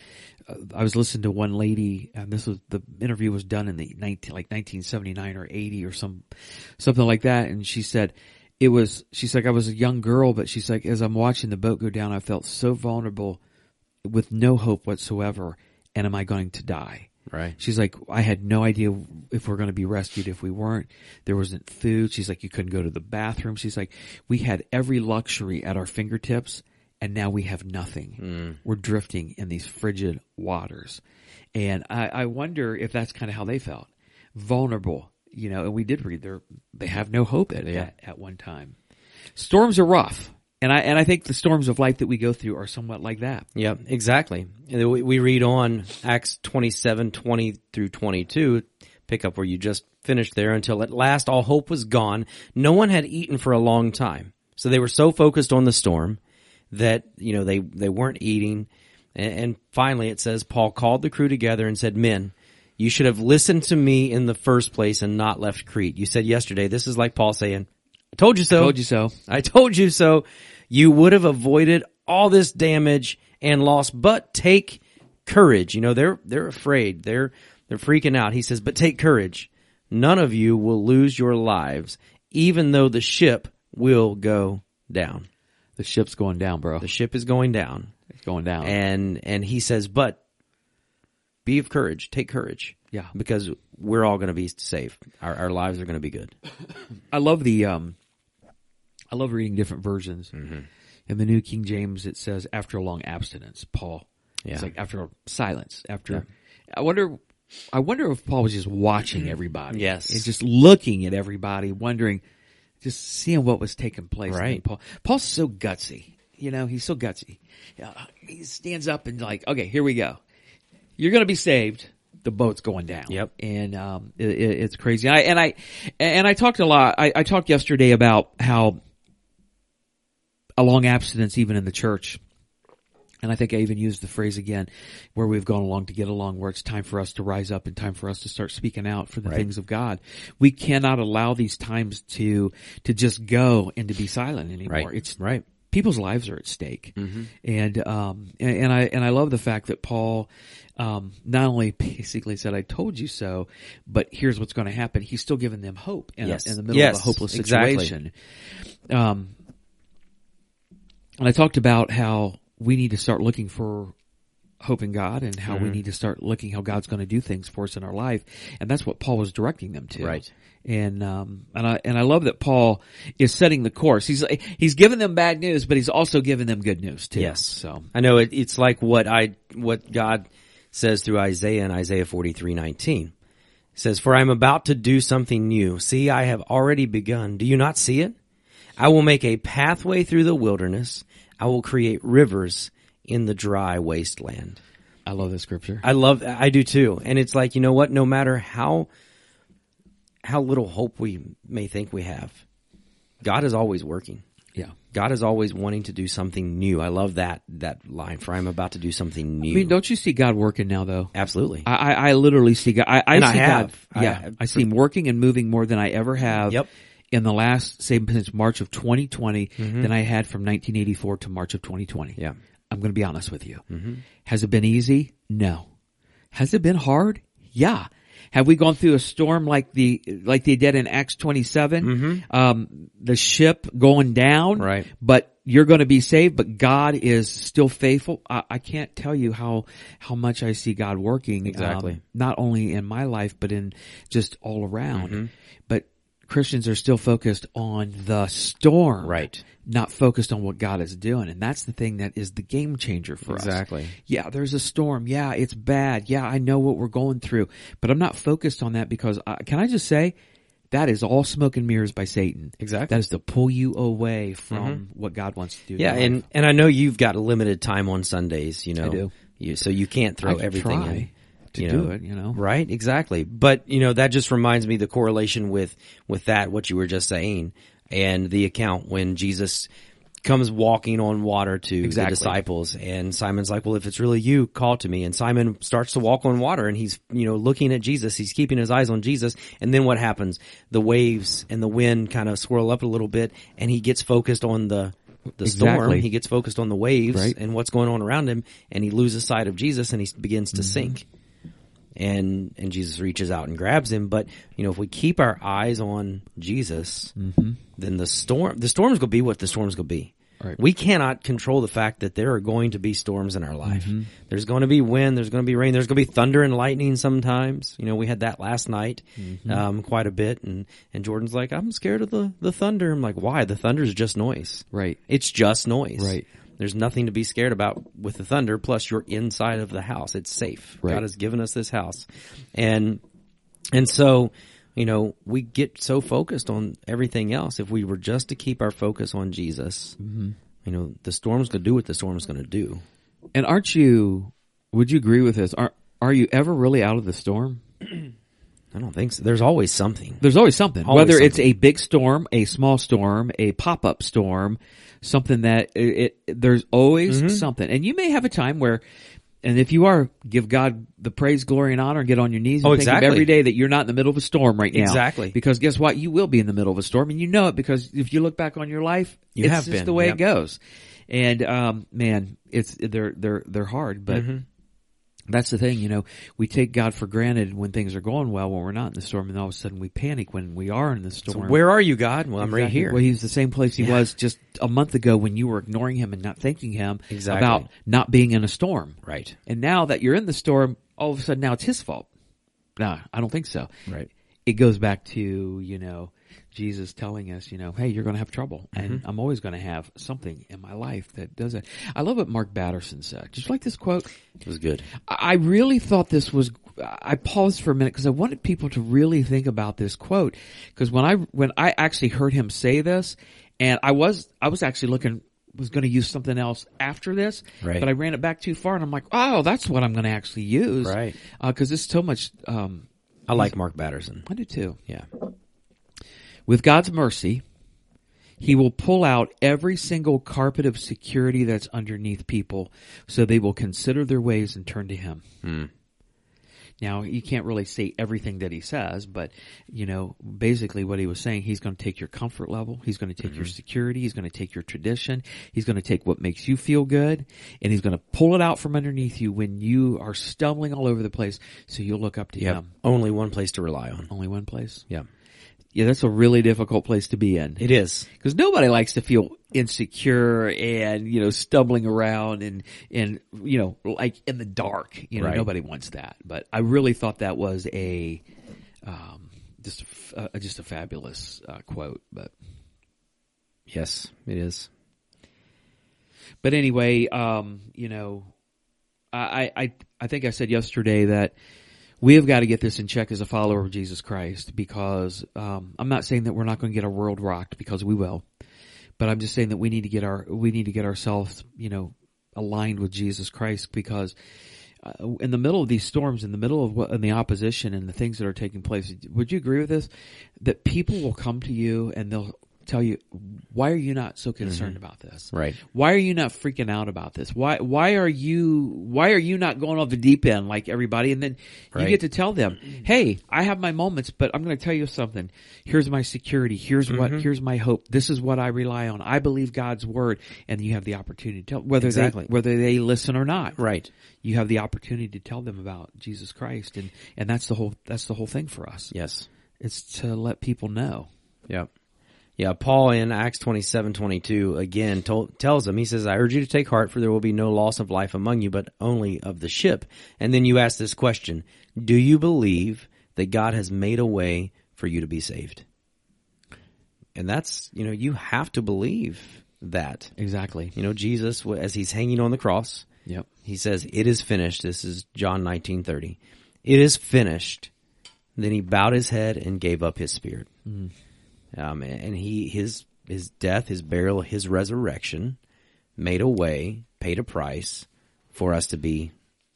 uh, I was listening to one lady, and this was the interview was done in the nineteen like nineteen seventy nine or eighty or some something like that, and she said. It was, she's like, I was a young girl, but she's like, as I'm watching the boat go down, I felt so vulnerable with no hope whatsoever. And am I going to die? Right. She's like, I had no idea if we're going to be rescued if we weren't. There wasn't food. She's like, you couldn't go to the bathroom. She's like, we had every luxury at our fingertips and now we have nothing. Mm. We're drifting in these frigid waters. And I, I wonder if that's kind of how they felt. Vulnerable, you know, and we did read there, they have no hope at, Yeah. at, at one time. Storms are rough. And I, and I think the storms of life that we go through are somewhat like that. Yeah, exactly. We, read on Acts 27, 20 through 22, pick up where you just finished there until at last all hope was gone. No one had eaten for a long time. So they were so focused on the storm that, you know, they, they weren't eating. And, and finally it says Paul called the crew together and said, men, You should have listened to me in the first place and not left Crete. You said yesterday, this is like Paul saying, told you so. Told you so. I told you so. You would have avoided all this damage and loss, but take courage. You know, they're, they're afraid. They're, they're freaking out. He says, but take courage. None of you will lose your lives, even though the ship will go down. The ship's going down, bro. The ship is going down. It's going down. And, and he says, but be of courage. Take courage. Yeah. Because we're all going to be safe. Our, our lives are going to be good. I love the um I love reading different versions. Mm-hmm. In the New King James it says after a long abstinence, Paul. Yeah. It's like after a silence, after I wonder I wonder if Paul was just watching everybody. Mm-hmm. Yes. And just looking at everybody, wondering just seeing what was taking place. Right. Paul Paul's so gutsy. You know, he's so gutsy. He stands up and like, okay, here we go. You're going to be saved. The boat's going down. Yep. And um, it, it, it's crazy. I, and I and I talked a lot. I, I talked yesterday about how a long abstinence, even in the church, and I think I even used the phrase again, where we've gone along to get along, where it's time for us to rise up and time for us to start speaking out for the things of God. We cannot allow these times to to just go and to be silent anymore. Right. It's Right. people's lives are at stake, and um and, and I and I love the fact that Paul um not only basically said I told you so, but here's what's going to happen. He's still giving them hope in, a- in the middle Yes, of a hopeless exactly. situation. Um, and I talked about how we need to start looking for hope in God and how Mm-hmm. we need to start looking how God's going to do things for us in our life, and that's what Paul was directing them to. Right. And um and I and I love that Paul is setting the course. He's he's giving them bad news, but he's also giving them good news too. Yes. So I know it, it's like what I, what God says through Isaiah in Isaiah 43, 19. It says, for I'm about to do something new. See, I have already begun. Do you not see it? I will make a pathway through the wilderness. I will create rivers in the dry wasteland. I love this scripture. I love, I do too. And it's like, you know what? No matter how, how little hope we may think we have, God is always working. yeah. God is always wanting to do something new. I love that, that line for I'm about to do something new. I mean, don't you see God working now though? Absolutely. I, I, I literally see God. I, I And see I have. God. I- Yeah, I, see Him working and moving more than I ever have. Yep. In the last, say, since March of 2020, than I had from 1984 to March of 2020. Mm-hmm. Yeah. Mm-hmm. I'm going to be honest with you. Has it been easy? No. Has it been hard? Yeah. Have we gone through a storm like the like they did in Acts 27? Um, the ship going down, Mm-hmm. Right. But you're going to be saved. But God is still faithful. I, I can't tell you how how much I see God working. Exactly. um, not only in my life, but in just all around. Mm-hmm. But Christians are still focused on the storm, Right. Not focused on what God is doing, and that's the thing that is the game changer for us. Exactly. Yeah, there's a storm. Yeah, it's bad. Yeah, I know what we're going through, but I'm not focused on that because uh, can I just say that is all smoke and mirrors by Satan. Exactly. That is to pull you away from what God wants to do. Yeah, and and I know you've got a limited time on Sundays. You know, I do. You, so you can't throw I everything try in to you do know. it. You know, Right, exactly. But you know that just reminds me the correlation with with that what you were just saying and the account when Jesus comes walking on water to Exactly. the disciples and Simon's like, "Well, if it's really you, call to me." And Simon starts to walk on water and he's, you know, looking at Jesus. He's keeping his eyes on Jesus. And then what happens? The waves and the wind kind of swirl up a little bit and he gets focused on the the storm. Exactly. He gets focused on the waves Right. and what's going on around him and he loses sight of Jesus and he begins Mm-hmm. to sink and and Jesus reaches out and grabs him. But you know, if we keep our eyes on Jesus, Mm-hmm. then the storm the storm's gonna be what the storm's gonna be. Right. We cannot control the fact that there are going to be storms in our life. Mm-hmm. There's going to be wind. There's going to be rain. There's going to be thunder and lightning sometimes. You know, we had that last night, Mm-hmm. um, quite a bit. And, and Jordan's like, I'm scared of the, the thunder. I'm like, why? The thunder is just noise. right? It's just noise. Right. There's nothing to be scared about with the thunder. Plus, you're inside of the house. It's safe. Right. God has given us this house, and and so you know we get so focused on everything else. If we were just to keep our focus on Jesus, Mm-hmm. you know, the storm's going to do what the storm's going to do. And aren't you? Would you agree with this? Are Are you ever really out of the storm? I don't think so. There's always something. There's always something. Always Whether it's a big storm, a small storm, a pop up storm, something that it, it there's always Mm-hmm. something. And you may have a time where And if you are, give God the praise, glory, and honor, and get on your knees and Oh, thank Him exactly. every day that you're not in the middle of a storm right now. Exactly. Because guess what? You will be in the middle of a storm, and you know it because if you look back on your life, You it's have just been, the way yep. it goes. And um, man, it's they're they're they're hard, but Mm-hmm. That's the thing. You know, we take God for granted when things are going well, when we're not in the storm, and all of a sudden we panic when we are in the So storm. where are you, God? Well, I'm right here. Well, he's the same place he Yeah. was just a month ago when you were ignoring him and not thanking him Exactly. about not being in a storm. right. And now that you're in the storm, all of a sudden now it's his fault. No, I don't think so. Right. It goes back to, you know, Jesus telling us, you know, hey, you're going to have trouble and Mm-hmm. I'm always going to have something in my life that does it. I love what Mark Batterson said. Did you like this quote? It was good. I really thought this was. I paused for a minute because I wanted people to really think about this quote. Because when I when I actually heard him say this, and I was I was actually looking was going to use something else after this, Right. but I ran it back too far, and I'm like, oh, that's what I'm going to actually use, Right. Because it's so much. Um, I like Mark Batterson. I do too. Yeah. With God's mercy, He will pull out every single carpet of security that's underneath people so they will consider their ways and turn to Him. Hmm. Now, you can't really say everything that He says, but, you know, basically what He was saying, He's going to take your comfort level, He's going to take your mm-hmm. security, He's going to take your tradition, He's going to take what makes you feel good, and He's going to pull it out from underneath you when you are stumbling all over the place so you'll look up to Yeah. Him. Only one place to rely on. Only one place. Yeah. Yeah, that's a really difficult place to be in. It is. because nobody likes to feel insecure and you know stumbling around and and you know like in the dark you know Right. nobody wants that but i really thought that was a um just a uh, just a fabulous uh, quote but Yes, it is. but anyway um you know i i i think i said yesterday that we have got to get this in check as a follower of Jesus Christ because um, I'm not saying that we're not going to get our world rocked because we will, but I'm just saying that we need to get our we need to get ourselves you know aligned with Jesus Christ because uh, in the middle of these storms, in the middle of what in the opposition and the things that are taking place, would you agree with this? That people will come to you and they'll tell you, "Why are you not so mm-hmm. concerned about this? Right. Why are you not freaking out about this? Why why are you why are you not going off the deep end like everybody? And then you Right. get to tell them, "Hey, I have my moments, but I'm going to tell you something. Here's my security. Here's what mm-hmm. here's my hope. This is what I rely on. I believe God's word." And you have the opportunity to tell whether Exactly. they whether they listen or not. Right. You have the opportunity to tell them about Jesus Christ and and that's the whole that's the whole thing for us. Yes. It's to let people know. Yep. Yeah, Paul in Acts twenty seven twenty two again told, tells them, he says, I urge you to take heart for there will be no loss of life among you, but only of the ship. And then you ask this question, do you believe that God has made a way for you to be saved? And that's, you know, you have to believe that. Exactly. You know, Jesus, as he's hanging on the cross, Yep. he says, it is finished. This is John nineteen thirty. It is finished. Then he bowed his head and gave up his spirit. Mm. Um, and he, his, his death, his burial, his resurrection made a way, paid a price for us to be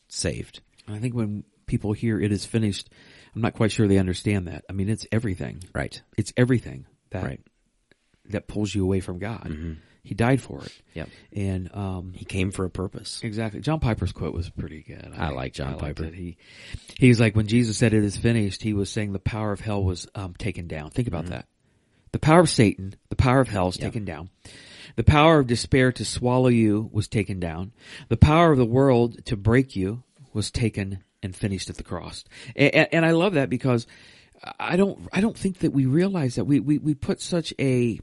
saved. I think when people hear it is finished, I'm not quite sure they understand that. I mean, it's everything. Right. It's everything that Right. that pulls you away from God. He died for it. Yep. And um He came for a purpose. exactly. John Piper's quote was pretty good. I like John liked Piper. it. He he's like when Jesus said it is finished, he was saying the power of hell was um taken down. Think about that. The power of Satan, the power of hell is. Yeah. taken down. The power of despair to swallow you was taken down. The power of the world to break you was taken and finished at the cross. And, and I love that because I don't, I don't think that we realize that we, we, we put such a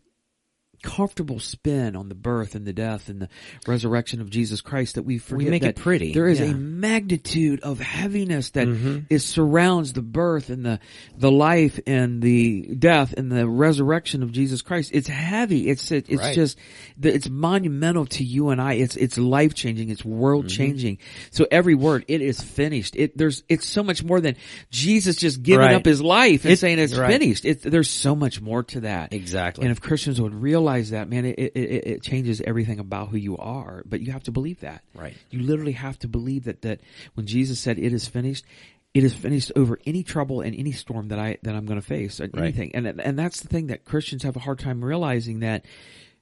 comfortable spin on the birth and the death and the resurrection of Jesus Christ that we forget We make it pretty. There is Yeah. Mm-hmm. a magnitude of heaviness that is surrounds the birth and the the life and the death and the resurrection of Jesus Christ. It's heavy. It's it, it's Right. just it's monumental to you and I. It's it's life changing. It's world Mm-hmm. changing. So every word, it is finished. It there's it's so much more than Jesus just giving Right. up his life and saying it's right. finished. It, there's so much more to that. Exactly. And if Christians would realize that, man, it, it, it, changes everything about who you are. But you have to believe that. Right. You literally have to believe that, that when Jesus said it is finished, it is finished over any trouble and any storm that I, that I'm going to face or Right. anything. And, and that's the thing that Christians have a hard time realizing that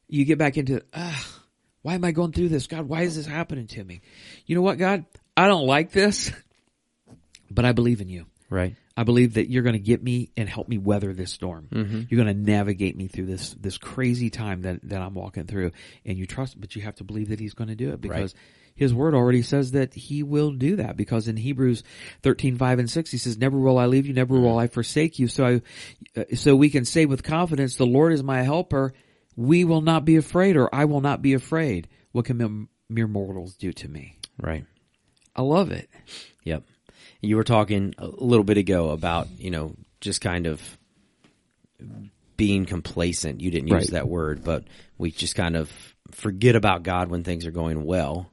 you get back into, ah, why am I going through this? God, why is this happening to me? You know what, God? I don't like this, but I believe in you. Right. I believe that you're going to get me and help me weather this storm. Mm-hmm. You're going to navigate me through this this crazy time that that I'm walking through, and you trust, but you have to believe that He's going to do it because His Word already says that He will do that. Because in Hebrews 13, 5 and six, He says, "Never will I leave you, never will I forsake you." So, I, uh, so we can say with confidence, "The Lord is my helper." We will not be afraid, or I will not be afraid. What can mere mortals do to me? Right. I love it. Yep. You were talking a little bit ago about, you know, just kind of being complacent. You didn't use Right. that word, but we just kind of forget about God when things are going well,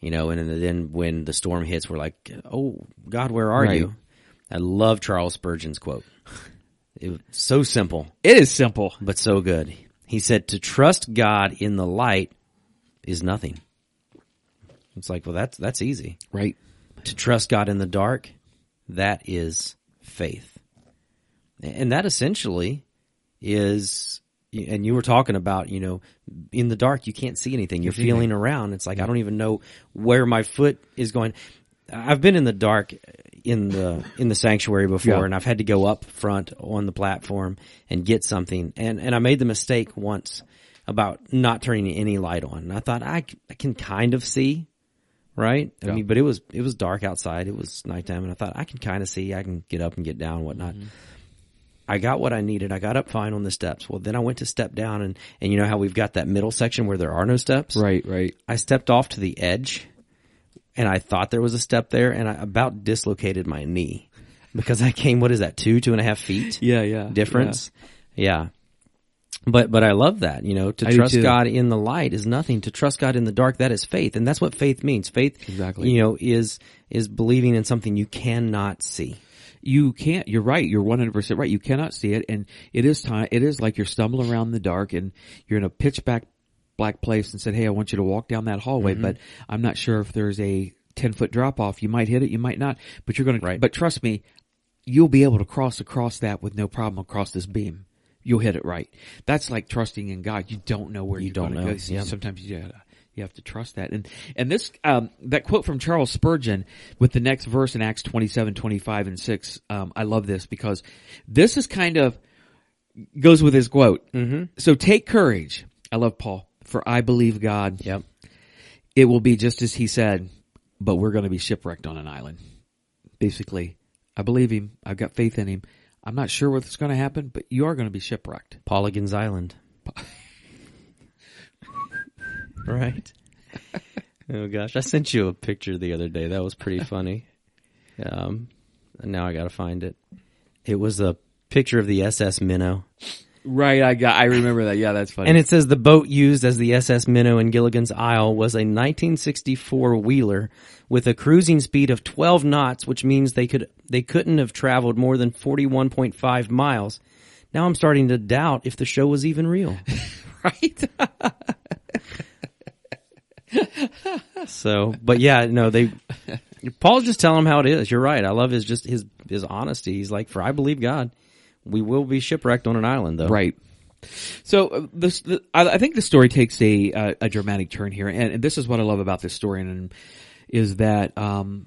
you know, and then when the storm hits, we're like, oh, God, where are Right. you? I love Charles Spurgeon's quote. It was so simple, It is simple. but so good. He said, to trust God in the light is nothing. It's like, well, that's, that's easy Right. To trust God in the dark, that is faith. And that essentially is, and you were talking about, you know, in the dark, you can't see anything. You're mm-hmm. feeling around. It's like, I mm-hmm. don't even know where my foot is going. I've been in the dark in the, in the sanctuary before Yeah. and I've had to go up front on the platform and get something. And, and I made the mistake once about not turning any light on. And I thought I, I can kind of see, right? I Yeah. mean, but it was it was dark outside. It was nighttime, and I thought I can kind of see. I can get up and get down, and whatnot. Mm-hmm. I got what I needed. I got up fine on the steps. Well, then I went to step down, and and you know how we've got that middle section where there are no steps. Right. Right. I stepped off to the edge, and I thought there was a step there, and I about dislocated my knee because I came. What is that? Two two and a half feet Yeah. Yeah. difference. Yeah. But but I love that, you know, to I trust. God in the light is nothing. To trust God in the dark, that is faith. And that's what faith means. Faith Exactly. you know, is is believing in something you cannot see. you can't you're right you're 100% right you cannot see it and it is time it is like you're stumbling around in the dark and you're in a pitch black black place and said hey i want you to walk down that hallway Mm-hmm. but i'm not sure if there's a 10 foot drop off you might hit it you might not but you're gonna Right. but trust me you'll be able to cross across that with no problem across this beam you'll hit it right that's like trusting in god you don't know where You you're don't know, go So yeah. sometimes you gotta you have to trust that. And, and this, um, that quote from Charles Spurgeon with the next verse in Acts 27, 25 and 6, um, I love this because this is kind of, goes with his quote. Mm-hmm. So take courage. I love Paul. For I believe God. Yep. It will be just as he said, but we're going to be shipwrecked on an island. Basically, I believe him. I've got faith in him. I'm not sure what's going to happen, but you are going to be shipwrecked. Pauligan's Island. right. Oh gosh, I sent you a picture the other day. That was pretty funny. Um, and now I got to find it. It was a picture of the SS Minnow. Right. I got, I remember that. Yeah, that's funny. And it says the boat used as the SS Minnow in Gilligan's Isle was a 1964 wheeler with a cruising speed of 12 knots, which means they could they couldn't have traveled more than 41.5 miles. Now I'm starting to doubt if the show was even real. right. So, but yeah, no, they. Paul's just telling him how it is. You're right. I love his just his his honesty. He's like, for I believe God, we will be shipwrecked on an island, though. Right. So uh, this, the, I, I think the story takes a uh, a dramatic turn here, and, and this is what I love about this story, and is that um,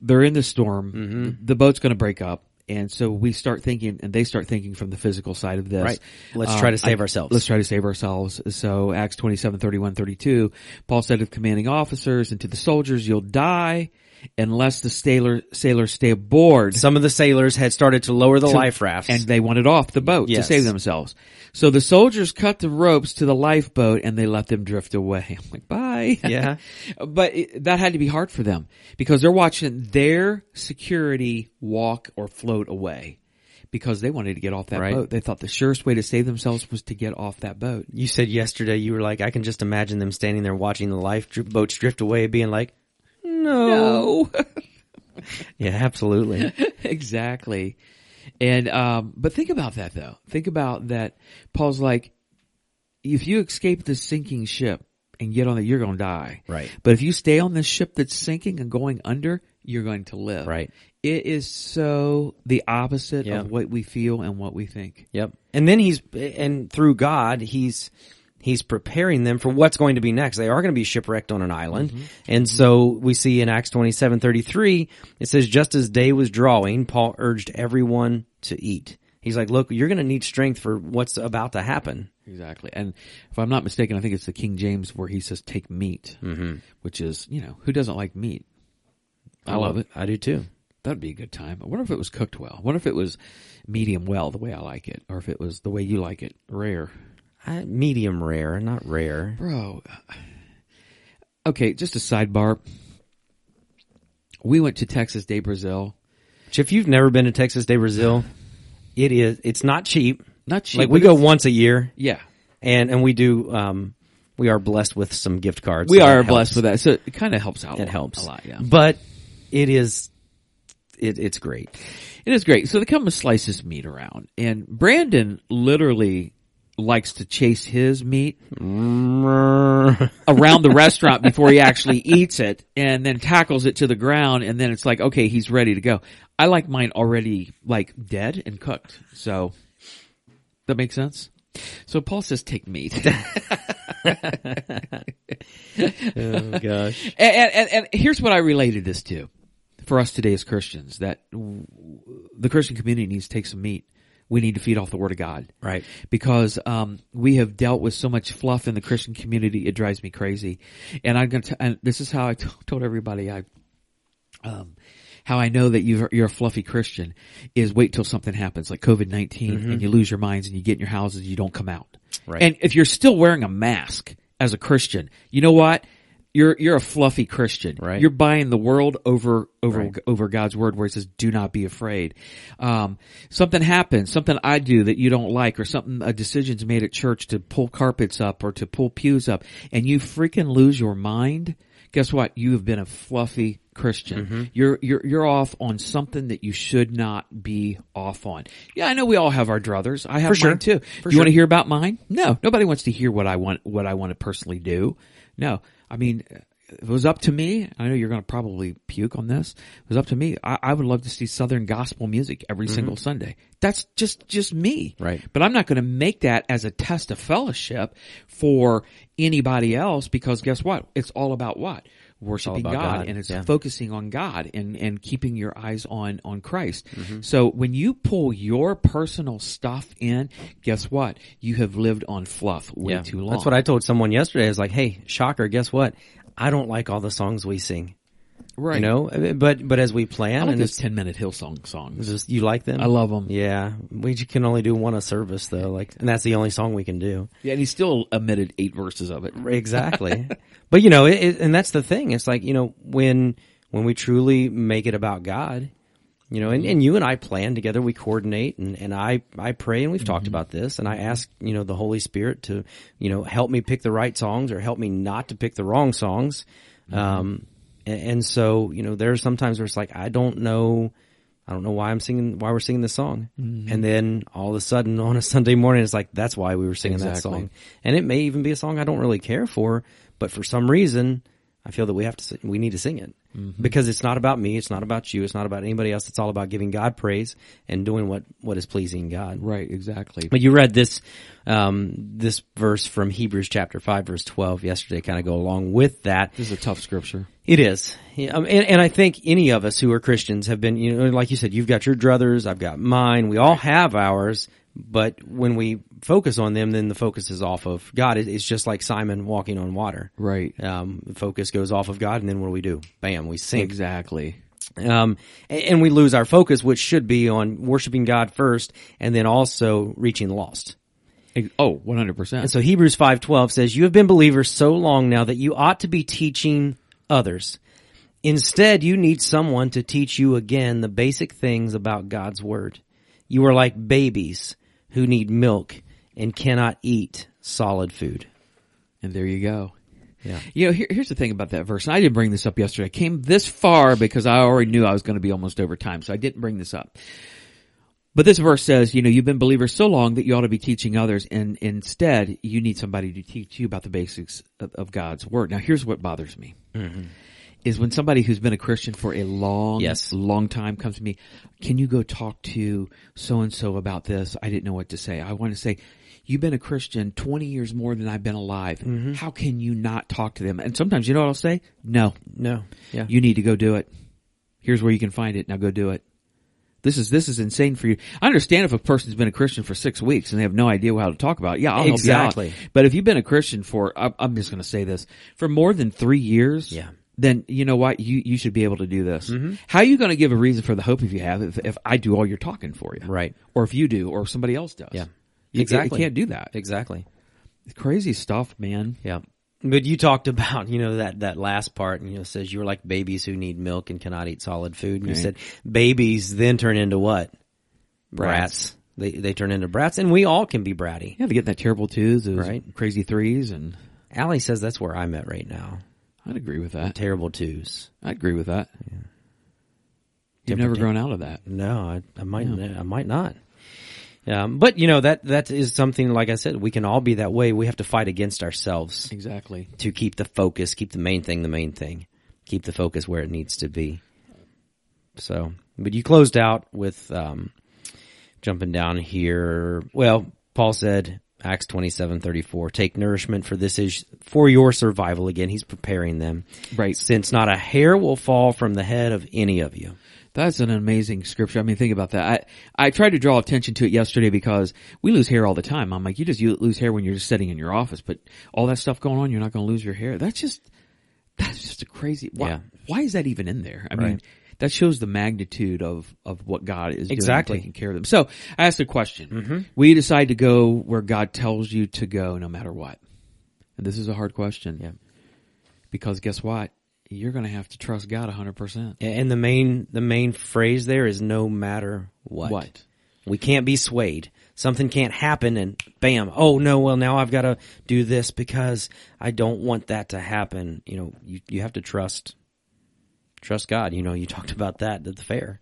they're in the storm, Mm-hmm. the boat's going to break up, and so we start thinking, and they start thinking from the physical side of this. Right. Let's Um, try to save I- ourselves. Let's try to save ourselves. So Acts 27, 31, 32, Paul said to the commanding officers and to the soldiers, "You'll die." Unless the sailor, sailors stay aboard, Some of the sailors had started to lower the life rafts, and they wanted off the boat to save themselves. So the soldiers cut the ropes to the lifeboat and they let them drift away. I'm like, bye. Yeah. but it, that had to be hard for them because they're watching their security walk or float away because they wanted to get off that Right. boat. They thought the surest way to save themselves was to get off that boat. you said yesterday you were like, I can just imagine them standing there watching the lifeboats drift away, being like, no, No. yeah, absolutely, exactly. And um but think about that though. Think about that Paul's like if you escape this sinking ship and get on it you're going to die. Right. But if you stay on this ship that's sinking and going under, you're going to live. Right. It is so the opposite Yeah. of what we feel and what we think. Yep. And then he's and through God, he's He's preparing them for what's going to be next. They are going to be shipwrecked on an island. Mm-hmm. And so we see in Acts 27, 33, it says, just as day was drawing, Paul urged everyone to eat. He's like, look, you're going to need strength for what's about to happen. Exactly. And if I'm not mistaken, I think it's the King James where he says take meat, Mm-hmm. which is, you know, who doesn't like meat? I love it. I do too. That'd be a good time. I wonder if it was cooked well. I wonder if it was medium well, the way I like it, or if it was the way you like it, rare. I, medium rare, not rare. Bro. Okay, just a sidebar. We went to Texas de Brazil. Which if you've never been to Texas de Brazil, it is, it's not cheap. Not cheap. like we go once a year Yeah. and, and we do, um, we are blessed with some gift cards. We so are blessed with that. So it kind of helps out. It helps a lot. Yeah. But it is, it, it's great. It is great. So they come with slices meat around and Brandon literally likes to chase his meat mm-hmm. around the restaurant before he actually eats it and then tackles it to the ground and then it's like, okay, he's ready to go. I like mine already like dead and cooked. So that makes sense. So Paul says take meat. oh gosh. and, and, and here's what I related this to for us today as Christians that the Christian community needs to take some meat. We need to feed off the Word of God. Right. Because, um, we have dealt with so much fluff in the Christian community, it drives me crazy. And I'm gonna, t- and this is how I t- told everybody I, um, how I know that you're, you're a fluffy Christian is wait till something happens like COVID-19 and you lose your minds and you get in your houses you don't come out. Right. And if you're still wearing a mask as a Christian, you know what? You're, you're a fluffy Christian. Right. You're buying the world over, over, Right. over God's word where it says, do not be afraid. Um, something happens, something I do that you don't like or something, a decision's made at church to pull carpets up or to pull pews up and you freaking lose your mind. Guess what? You have been a fluffy Christian. Mm-hmm. You're, you're, you're off on something that you should not be off on. Yeah, I know we all have our druthers. I have For sure. mine too. For do you want to hear about mine? No, nobody wants to hear what I want, what I want to personally do. No, I mean, if it was up to me, I know you're going to probably puke on this. If it was up to me, I, I would love to see Southern gospel music every single Sunday. That's just, just me. Mm-hmm. Right. But I'm not going to make that as a test of fellowship for anybody else because guess what? It's all about what? Worshiping God, God, and it's yeah. focusing on God and, and keeping your eyes on, on Christ. Mm-hmm. So when you pull your personal stuff in, guess what? You have lived on fluff way too long. That's what I told someone yesterday. I was like, "Hey, shocker! Guess what? I don't like all the songs we sing. Right. You know, but but as we plan, like and it's 10 minute Hillsong songs. just you like them. I love them. Yeah, we can only do one a service though. Like, and that's the only song we can do. Yeah, and he still omitted eight verses of it. Exactly. but you know, it, it, and that's the thing. It's like you know when when we truly make it about God, you know, and, and you and I plan together. We coordinate, and and I I pray, and we've talked about this, and I ask you know the Holy Spirit to you know help me pick the right songs or help me not to pick the wrong songs. Um, and, and so you know there are sometimes where it's like I don't know. I don't know why I'm singing, why we're singing this song. Mm-hmm. And then all of a sudden on a Sunday morning, it's like, that's why we were singing that song. And it may even be a song I don't really care for, but for some reason, I feel that we have to, we need to sing it because it's not about me. It's not about you. It's not about anybody else. It's all about giving God praise and doing what, what is pleasing God. Right, exactly. But you read this, um, this verse from Hebrews chapter five, verse 12 yesterday, kind of go along with that. This is a tough scripture. It is, yeah, um, and, and I think any of us who are Christians have been, you know, like you said, you've got your druthers, I've got mine. We all have ours, but when we focus on them, then the focus is off of God. It, it's just like Simon walking on water. Right. Um, the focus goes off of God, and then what do we do? Bam, we sink. Exactly. Um, and, and we lose our focus, which should be on worshiping God first, and then also reaching the lost. Oh, 100%. And so Hebrews 5:12 says, "You have been believers so long now that you ought to be teaching others. Instead, you need someone to teach you again the basic things about God's word. You are like babies who need milk and cannot eat solid food." and there you go. Yeah. You know, here, here's the thing about that verse. And I didn't bring this up yesterday. I came this far because I already knew I was going to be almost over time, so I didn't bring this up. But this verse says, you know, you've been believers so long that you ought to be teaching others, and instead, you need somebody to teach you about the basics of, of God's word. Now, here's what bothers me. Mm-hmm. Is when somebody who's been a Christian for a long, Yes. long time comes to me, can you go talk to so and so about this? I didn't know what to say. I want to say, you've been a Christian 20 years more than I've been alive. Mm-hmm. How can you not talk to them? And sometimes, you know what I'll say? No, No. Yeah. you need to go do it. Here's where you can find it. Now go do it. This is, this is insane for you. I understand if a person's been a Christian for six weeks and they have no idea how to talk about it. Yeah, I'll Exactly. help you out. But if you've been a Christian for, I'm I'm just going to say this, for more than three years, Yeah. Then you know what? You, you should be able to do this. Mm-hmm. How are you going to give a reason for the hope if you have, if, if I do all your talking for you? Right. Or if you do, or somebody else does. Yeah. You, Exactly. You can't do that. Exactly. It's crazy stuff, man. Yeah. But you talked about, you know, that, that last part, and you know, says you're like babies who need milk and cannot eat solid food. And you said babies then turn into what? Brats. Brats. They, they turn into brats and we all can be bratty. Yeah, they get that terrible twos, Right. crazy threes, and Allie says that's where I'm at right now. I'd agree with that. Terrible twos. I'd agree with that. You've Temper never grown out of that. No, I, I might, I might not. Um, but you know, that, that is something, like I said, we can all be that way. We have to fight against ourselves Exactly. to keep the focus, keep the main thing the main thing, keep the focus where it needs to be. So, but you closed out with, um, jumping down here. Well, Paul said, Acts twenty seven thirty four. Take nourishment for this is for your survival. Again, he's preparing them. Right. Since not a hair will fall from the head of any of you. That's an amazing scripture. I mean, think about that. I, I tried to draw attention to it yesterday because we lose hair all the time. I'm like, you just you lose hair when you're just sitting in your office, but all that stuff going on, you're not going to lose your hair. That's just, that's just a crazy, why, Yeah. why is that even in there? I mean, Right. That shows the magnitude of, of what God is Exactly. doing, taking care of them. So I asked a question. Mm-hmm. We decide to go where God tells you to go no matter what. And this is a hard question. Yeah. Because guess what? You're going to have to trust God 100%. And the main the main phrase there is no matter what. What? We can't be swayed. Something can't happen and bam, oh no, well now I've got to do this because I don't want that to happen. You know, you you have to trust trust God. You know, you talked about that at the fair.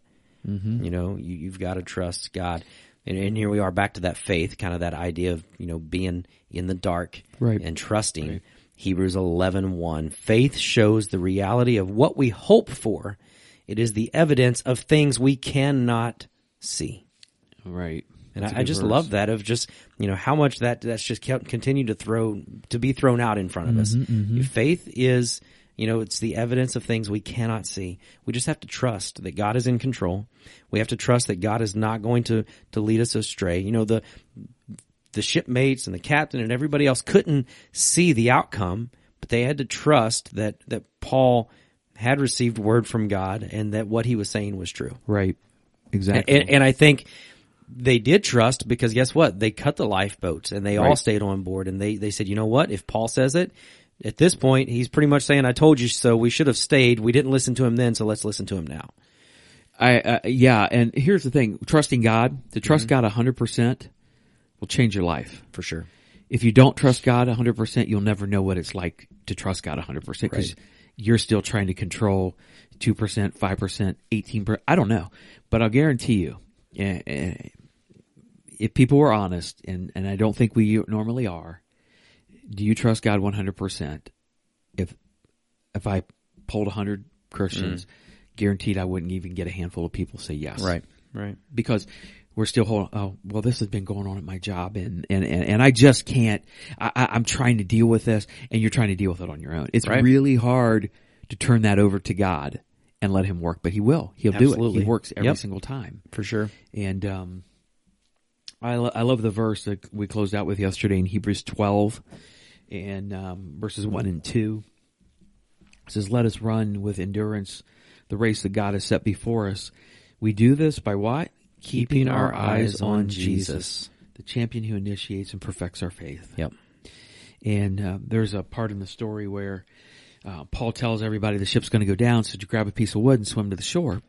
Mm-hmm. You know, you, you've got to trust God. And, and here we are back to that faith, kind of that idea of, you know, being in the dark Right. and trusting. Hebrews 11:1 Faith shows the reality of what we hope for. It is the evidence of things we cannot see. Right. And I, I, just verse. love that of just, you know, how much that, that's just kept, continue to throw, to be thrown out in front of us. Faith is, you know, it's the evidence of things we cannot see. We just have to trust that God is in control. We have to trust that God is not going to, to lead us astray. You know, the, the shipmates and the captain and everybody else couldn't see the outcome, but they had to trust that, that Paul had received word from God and that what he was saying was true. Right. Exactly. And, and I think they did trust because guess what? They cut the lifeboats and they all stayed on board and they, they said, you know what? If Paul says it, at this point, he's pretty much saying, I told you so. We should have stayed. We didn't listen to him then, so let's listen to him now. I, uh, yeah. And here's the thing. Trusting God, to trust Mm-hmm. God 100% will change your life. For sure. If you don't trust God 100%, you'll never know what it's like to trust God 100% because you're still trying to control 2%, 5%, 18%. I don't know, but I'll guarantee you, eh, eh, if people were honest, and, and I don't think we normally are, do you trust God 100%? If, if I polled 100 Christians, guaranteed I wouldn't even get a handful of people say yes Right. Right. Because we're still holding, oh, well, this has been going on at my job and, and, and, and I just can't, I, I- I'm trying to deal with this and you're trying to deal with it on your own. It's Right. really hard to turn that over to God and let him work, but he will. He'll do it. He works every Yep. single time. For sure. And, um, I, lo- I love the verse that we closed out with yesterday in Hebrews 12 and, um, verses 1 and 2. It says, let us run with endurance the race that God has set before us. We do this by what? Keeping our eyes on Jesus, the champion who initiates and perfects our faith. Yep. And uh, there's a part in the story where uh, Paul tells everybody the ship's going to go down, so you grab a piece of wood and swim to the shore.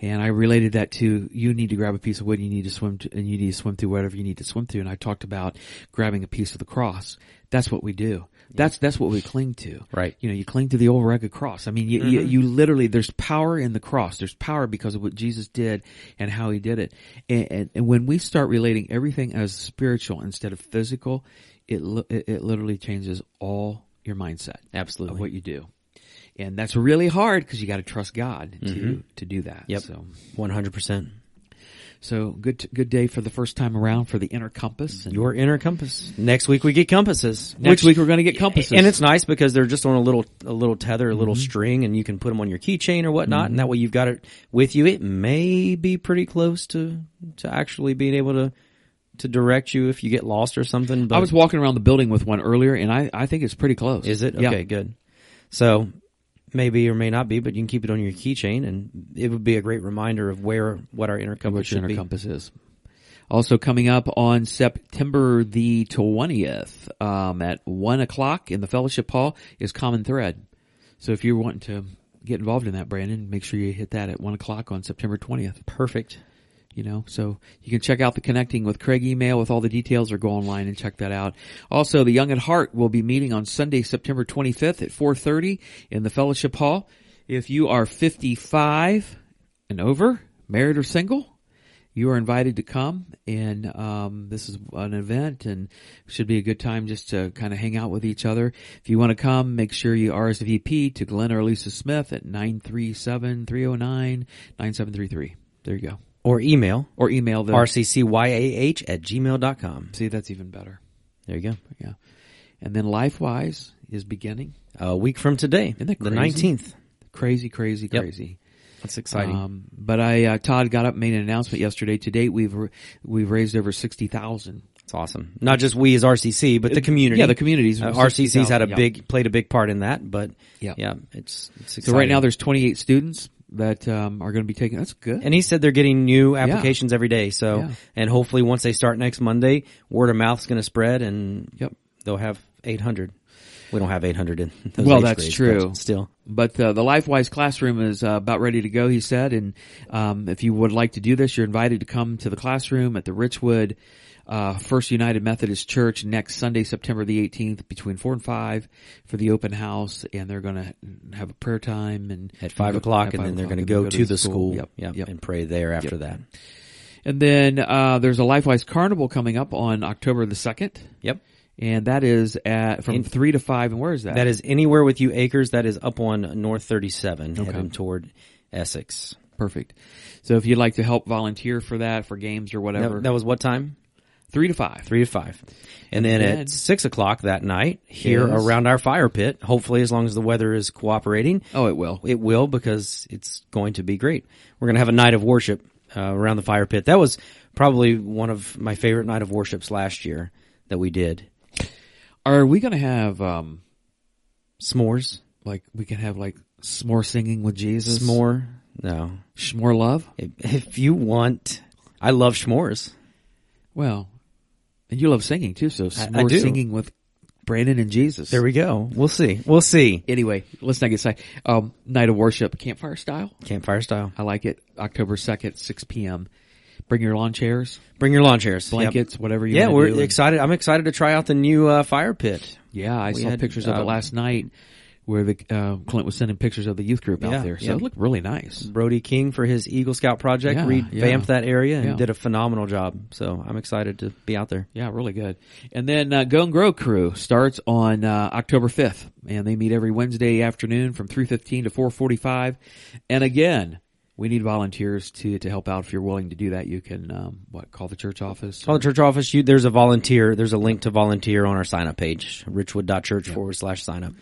And I related that to you need to grab a piece of wood, you need to swim, to, and you need to swim through whatever you need to swim through. And I talked about grabbing a piece of the cross. That's what we do. That's that's what we cling to. Right. You know, you cling to the old rugged cross. I mean, you, you, mm-hmm. you literally there's power in the cross. There's power because of what Jesus did and how He did it. And, and, and when we start relating everything as spiritual instead of physical, it it, it literally changes all your mindset Absolutely. of what you do. And that's really hard because you got to trust God to to do that. Yep. So, 100%. So good, good day for the first time around for the inner compass. And Your inner compass. Next week we get compasses. next which- week we're going to get compasses. And it's nice because they're just on a little a little tether, a little Mm-hmm. string, and you can put them on your keychain or whatnot, and that way you've got it with you. It may be pretty close to to actually being able to to direct you if you get lost or something. But I was walking around the building with one earlier, and I, I think it's pretty close. is it Yeah. okay? Good. So maybe or may not be, but you can keep it on your keychain, and it would be a great reminder of where what our inner compass should inner be. compass is. Also coming up on September the twentieth, um, at one o'clock in the fellowship hall is Common Thread. So if you're wanting to get involved in that, Brandon, make sure you hit that at one o'clock on September twentieth. Perfect. You know? So you can check out the connecting with craig email with all the details or go online and check that out. Also the young at heart will be meeting on sunday september 25th at 4.30 in the fellowship hall. If you are 55 and over married or single you are invited to come and um, this is an event and should be a good time just to kind of hang out with each other. If you want to come make sure you rsvp to glenn or lisa smith at 937-309-9733 there you go Or email or email the rccyah at gmail.com. See, that's even better. There you go. Yeah. And then LifeWise is beginning. A week from today, Isn't that the 19th. Crazy, crazy, Yep. crazy. That's exciting. Um, but I, uh, Todd got up, and made an announcement yesterday. To date, we've r- we've raised over sixty thousand. It's awesome. Not just we as RCC, but the community. Yeah, the communities. Uh, RCC's had a Yeah. big played a big part in that, but Yeah. yeah, it's, it's So right now, there's twenty eight students that um, are going to be taking. That's good. and he said they're getting new applications every day. So Yeah. and hopefully once they start next Monday, word of mouth's going to spread, and Yep. they'll have 800. We don't have 800 in those Well, that's grades, true. but Still, But uh, the LifeWise classroom is uh, about ready to go, he said. And um, if you would like to do this, you're invited to come to the classroom at the Richwood uh, First United Methodist Church next Sunday, September the 18th, between four and five for the open house. And they're going to have a prayer time and at five at o'clock, five and then they're going to go to the school, Yep, yep, yep. and pray there after that. And then uh, there's a LifeWise Carnival coming up on October the 2nd. Yep. And that is at from In- three to five. And where is that? That is anywhere with you acres. That is up on North 37, heading toward Essex. perfect. So if you'd like to help volunteer for that, for games or whatever, That, that was what time? Three to five. Three to five. And then at six o'clock that night, here Yes. around our fire pit, hopefully as long as the weather is cooperating, Oh, it will. it will because it's going to be great. We're going to have a night of worship uh, around the fire pit. That was probably one of my favorite night of worships last year that we did. Are we going to have um S'mores, like we can have like s'more singing with Jesus? s'more. No, S'more love? if, if you want, I love s'mores. Well, and you love singing too, so I do. singing with Brandon and Jesus. There we go. We'll see. We'll see. anyway, let's not get side. Um, night of worship, campfire style. Campfire style. I like it. October second, six p.m. Bring your lawn chairs, Bring your lawn chairs, Yep. blankets, whatever you. Yeah, we're do. Excited. I'm excited to try out the new uh, fire pit. Yeah, I We saw had, pictures of uh, it last night, where the uh, Clint was sending pictures of the youth group Yeah, out there. So yeah. it looked really nice. Brody King for his Eagle Scout project Yeah, revamped that area and did a phenomenal job. So I'm excited to be out there. Yeah, really good. And then uh, Go and Grow Crew starts on uh, October 5th, and they meet every Wednesday afternoon from 3.15 to 4.45. And again, we need volunteers to, to help out. If you're willing to do that, you can, um, what, call the church office? Call the church office. You, there's a volunteer. There's a link to volunteer on our sign up page, richwood.church forward slash sign up.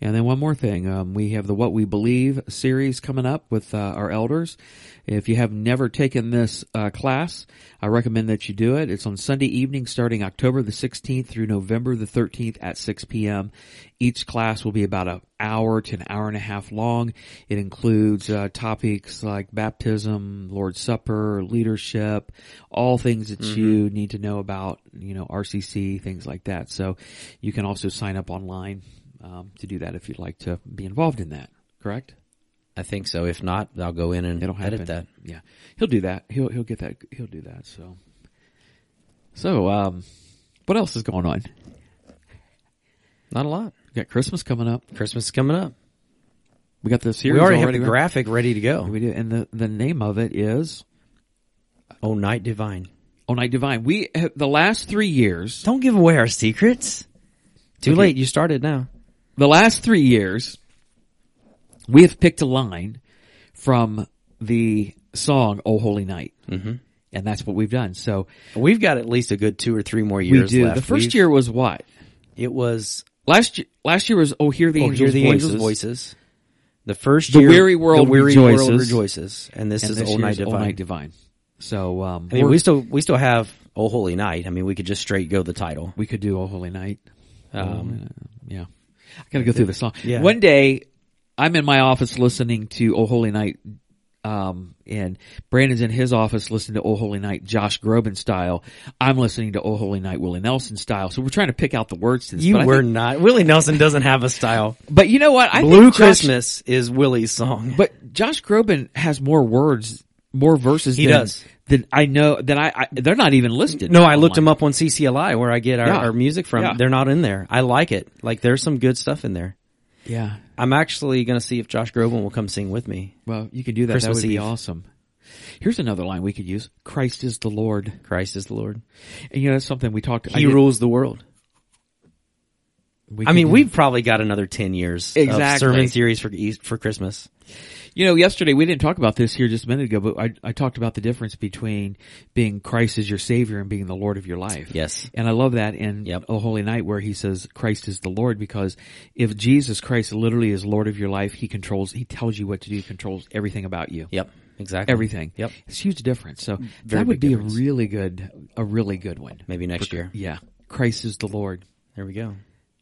And then one more thing, um, we have the What We Believe series coming up with uh, our elders. If you have never taken this uh, class, I recommend that you do it. It's on Sunday evening starting October the 16th through November the 13th at 6 p.m. Each class will be about an hour to an hour and a half long. It includes uh, topics like baptism, Lord's Supper, leadership, all things that you need to know about, you know, RCC, things like that. So you can also sign up online um, to do that if you'd like to be involved in that. Correct? I think so. If not, I'll go in and It'll happen. edit that. Yeah, he'll do that. He'll he'll get that. He'll do that. So, so um, what else is going on? Not a lot. We got Christmas coming up. Christmas is coming up. We got the series We already have already the graphic ready to go. We do, and the the name of it is Oh, Night Divine. Oh Night Divine. We the last three years. Don't give away our secrets. Too Okay. late. You started now. The last three years, we have picked a line from the song "Oh Holy Night," Mm-hmm. and that's what we've done. So We've got at least a good two or three more years. we do. left. The 1st We've- year was what? it was Last year, last year was Oh Hear the oh, Angels hear the Voices. angels' voices. The first year, The weary world the weary rejoices. world rejoices, and this And is this Old Night Old Divine. Night Divine. So um, I mean, we're- still we still have Oh Holy Night. I mean, we could just straight go the title. we could do Oh Holy Night. Um, Yeah. I gotta go through the song. Yeah. One day, I'm in my office listening to Oh Holy Night, um, and Brandon's in his office listening to Oh Holy Night Josh Groban style. I'm listening to Oh Holy Night Willie Nelson style. So we're trying to pick out the words to this. You but were think- not. Willie Nelson doesn't have a style. but you know what? I Blue Josh- Christmas is Willie's song. But Josh Groban has more words, more verses. He than, does. Than I know. That I, I they're not even listed. no, I looked them up on CCLI where I get our, Yeah. our music from. Yeah. They're not in there. I like it. Like there's some good stuff in there. Yeah. I'm actually going to see if Josh Groban will come sing with me. Well, you can do that. Christmas that would be awesome. Here's another line we could use. Christ is the Lord. Christ is the Lord. And you know, that's something we talked. I He rules the world. we I mean, do- we've probably got another 10 years of Exactly. sermon series for East, for Christmas. You know, yesterday we didn't talk about this here just a minute ago, but I, I talked about the difference between being Christ as your Savior and being the Lord of your life. Yes. And I love that in Yep. O Holy Night where he says Christ is the Lord because if Jesus Christ literally is Lord of your life, he controls, he tells you what to do, he controls everything about you. Yep. Exactly. Everything. Yep. It's a huge difference. So mm. Very that would be difference. a really good, a really good one. Maybe next year. Yeah. Christ is the Lord. There we go.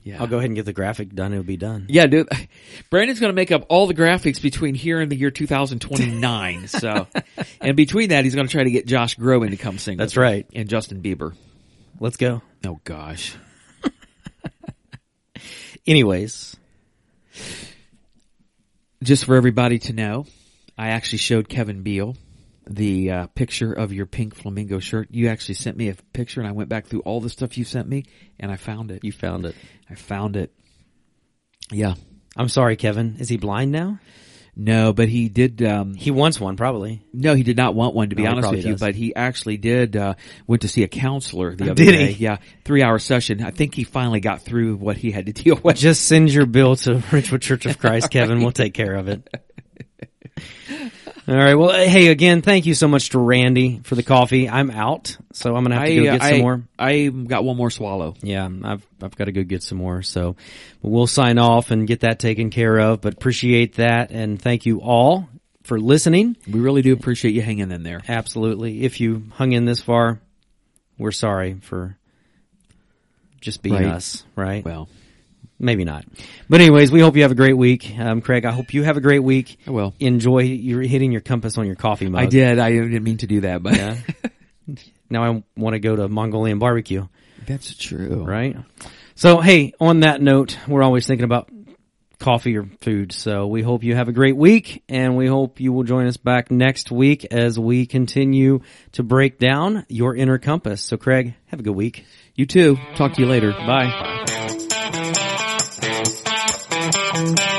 Yeah. I'll go ahead and get the graphic done. It'll be done. Yeah, dude. Brandon's going to make up all the graphics between here and the year 2029. so, and between that, he's going to try to get Josh Groban to come sing. That's with him. right. And Justin Bieber. Let's go. Oh gosh. Anyways, Just for everybody to know, I actually showed Kevin Beal the uh, picture of your pink flamingo shirt. You actually sent me a picture, and I went back through all the stuff you sent me, and I found it. you found it. I found it. Yeah. I'm sorry, Kevin. Is he blind now? No, but he did. Um, He wants one, probably. No, he did not want one to be No, honest with you, does. but he actually did, uh, went to see a counselor the other Did day. he? Yeah. Three hour session. I think he finally got through what he had to deal with. Just send your bill to Richwood Church of Christ, Kevin. We'll take care of it. All right. Well, hey, again, thank you so much to Randy for the coffee. I'm out, so I'm gonna have to go get uh, I, some more. I got one more swallow. Yeah, I've I've got to go get some more. So we'll sign off and get that taken care of. But appreciate that and thank you all for listening. We really do appreciate you hanging in there. Absolutely. If you hung in this far, we're sorry for just being Right. us, right? Well, Maybe not. But anyways, we hope you have a great week. Um, Craig, I hope you have a great week. I will. Enjoy your hitting your compass on your coffee mug. I did. I didn't mean to do that, but Yeah. now I want to go to Mongolian barbecue, that's true. right? So, hey, on that note, we're always thinking about coffee or food. So we hope you have a great week and we hope you will join us back next week as we continue to break down your inner compass. So Craig, have a good week. You too. Talk to you later. Bye. Thank you.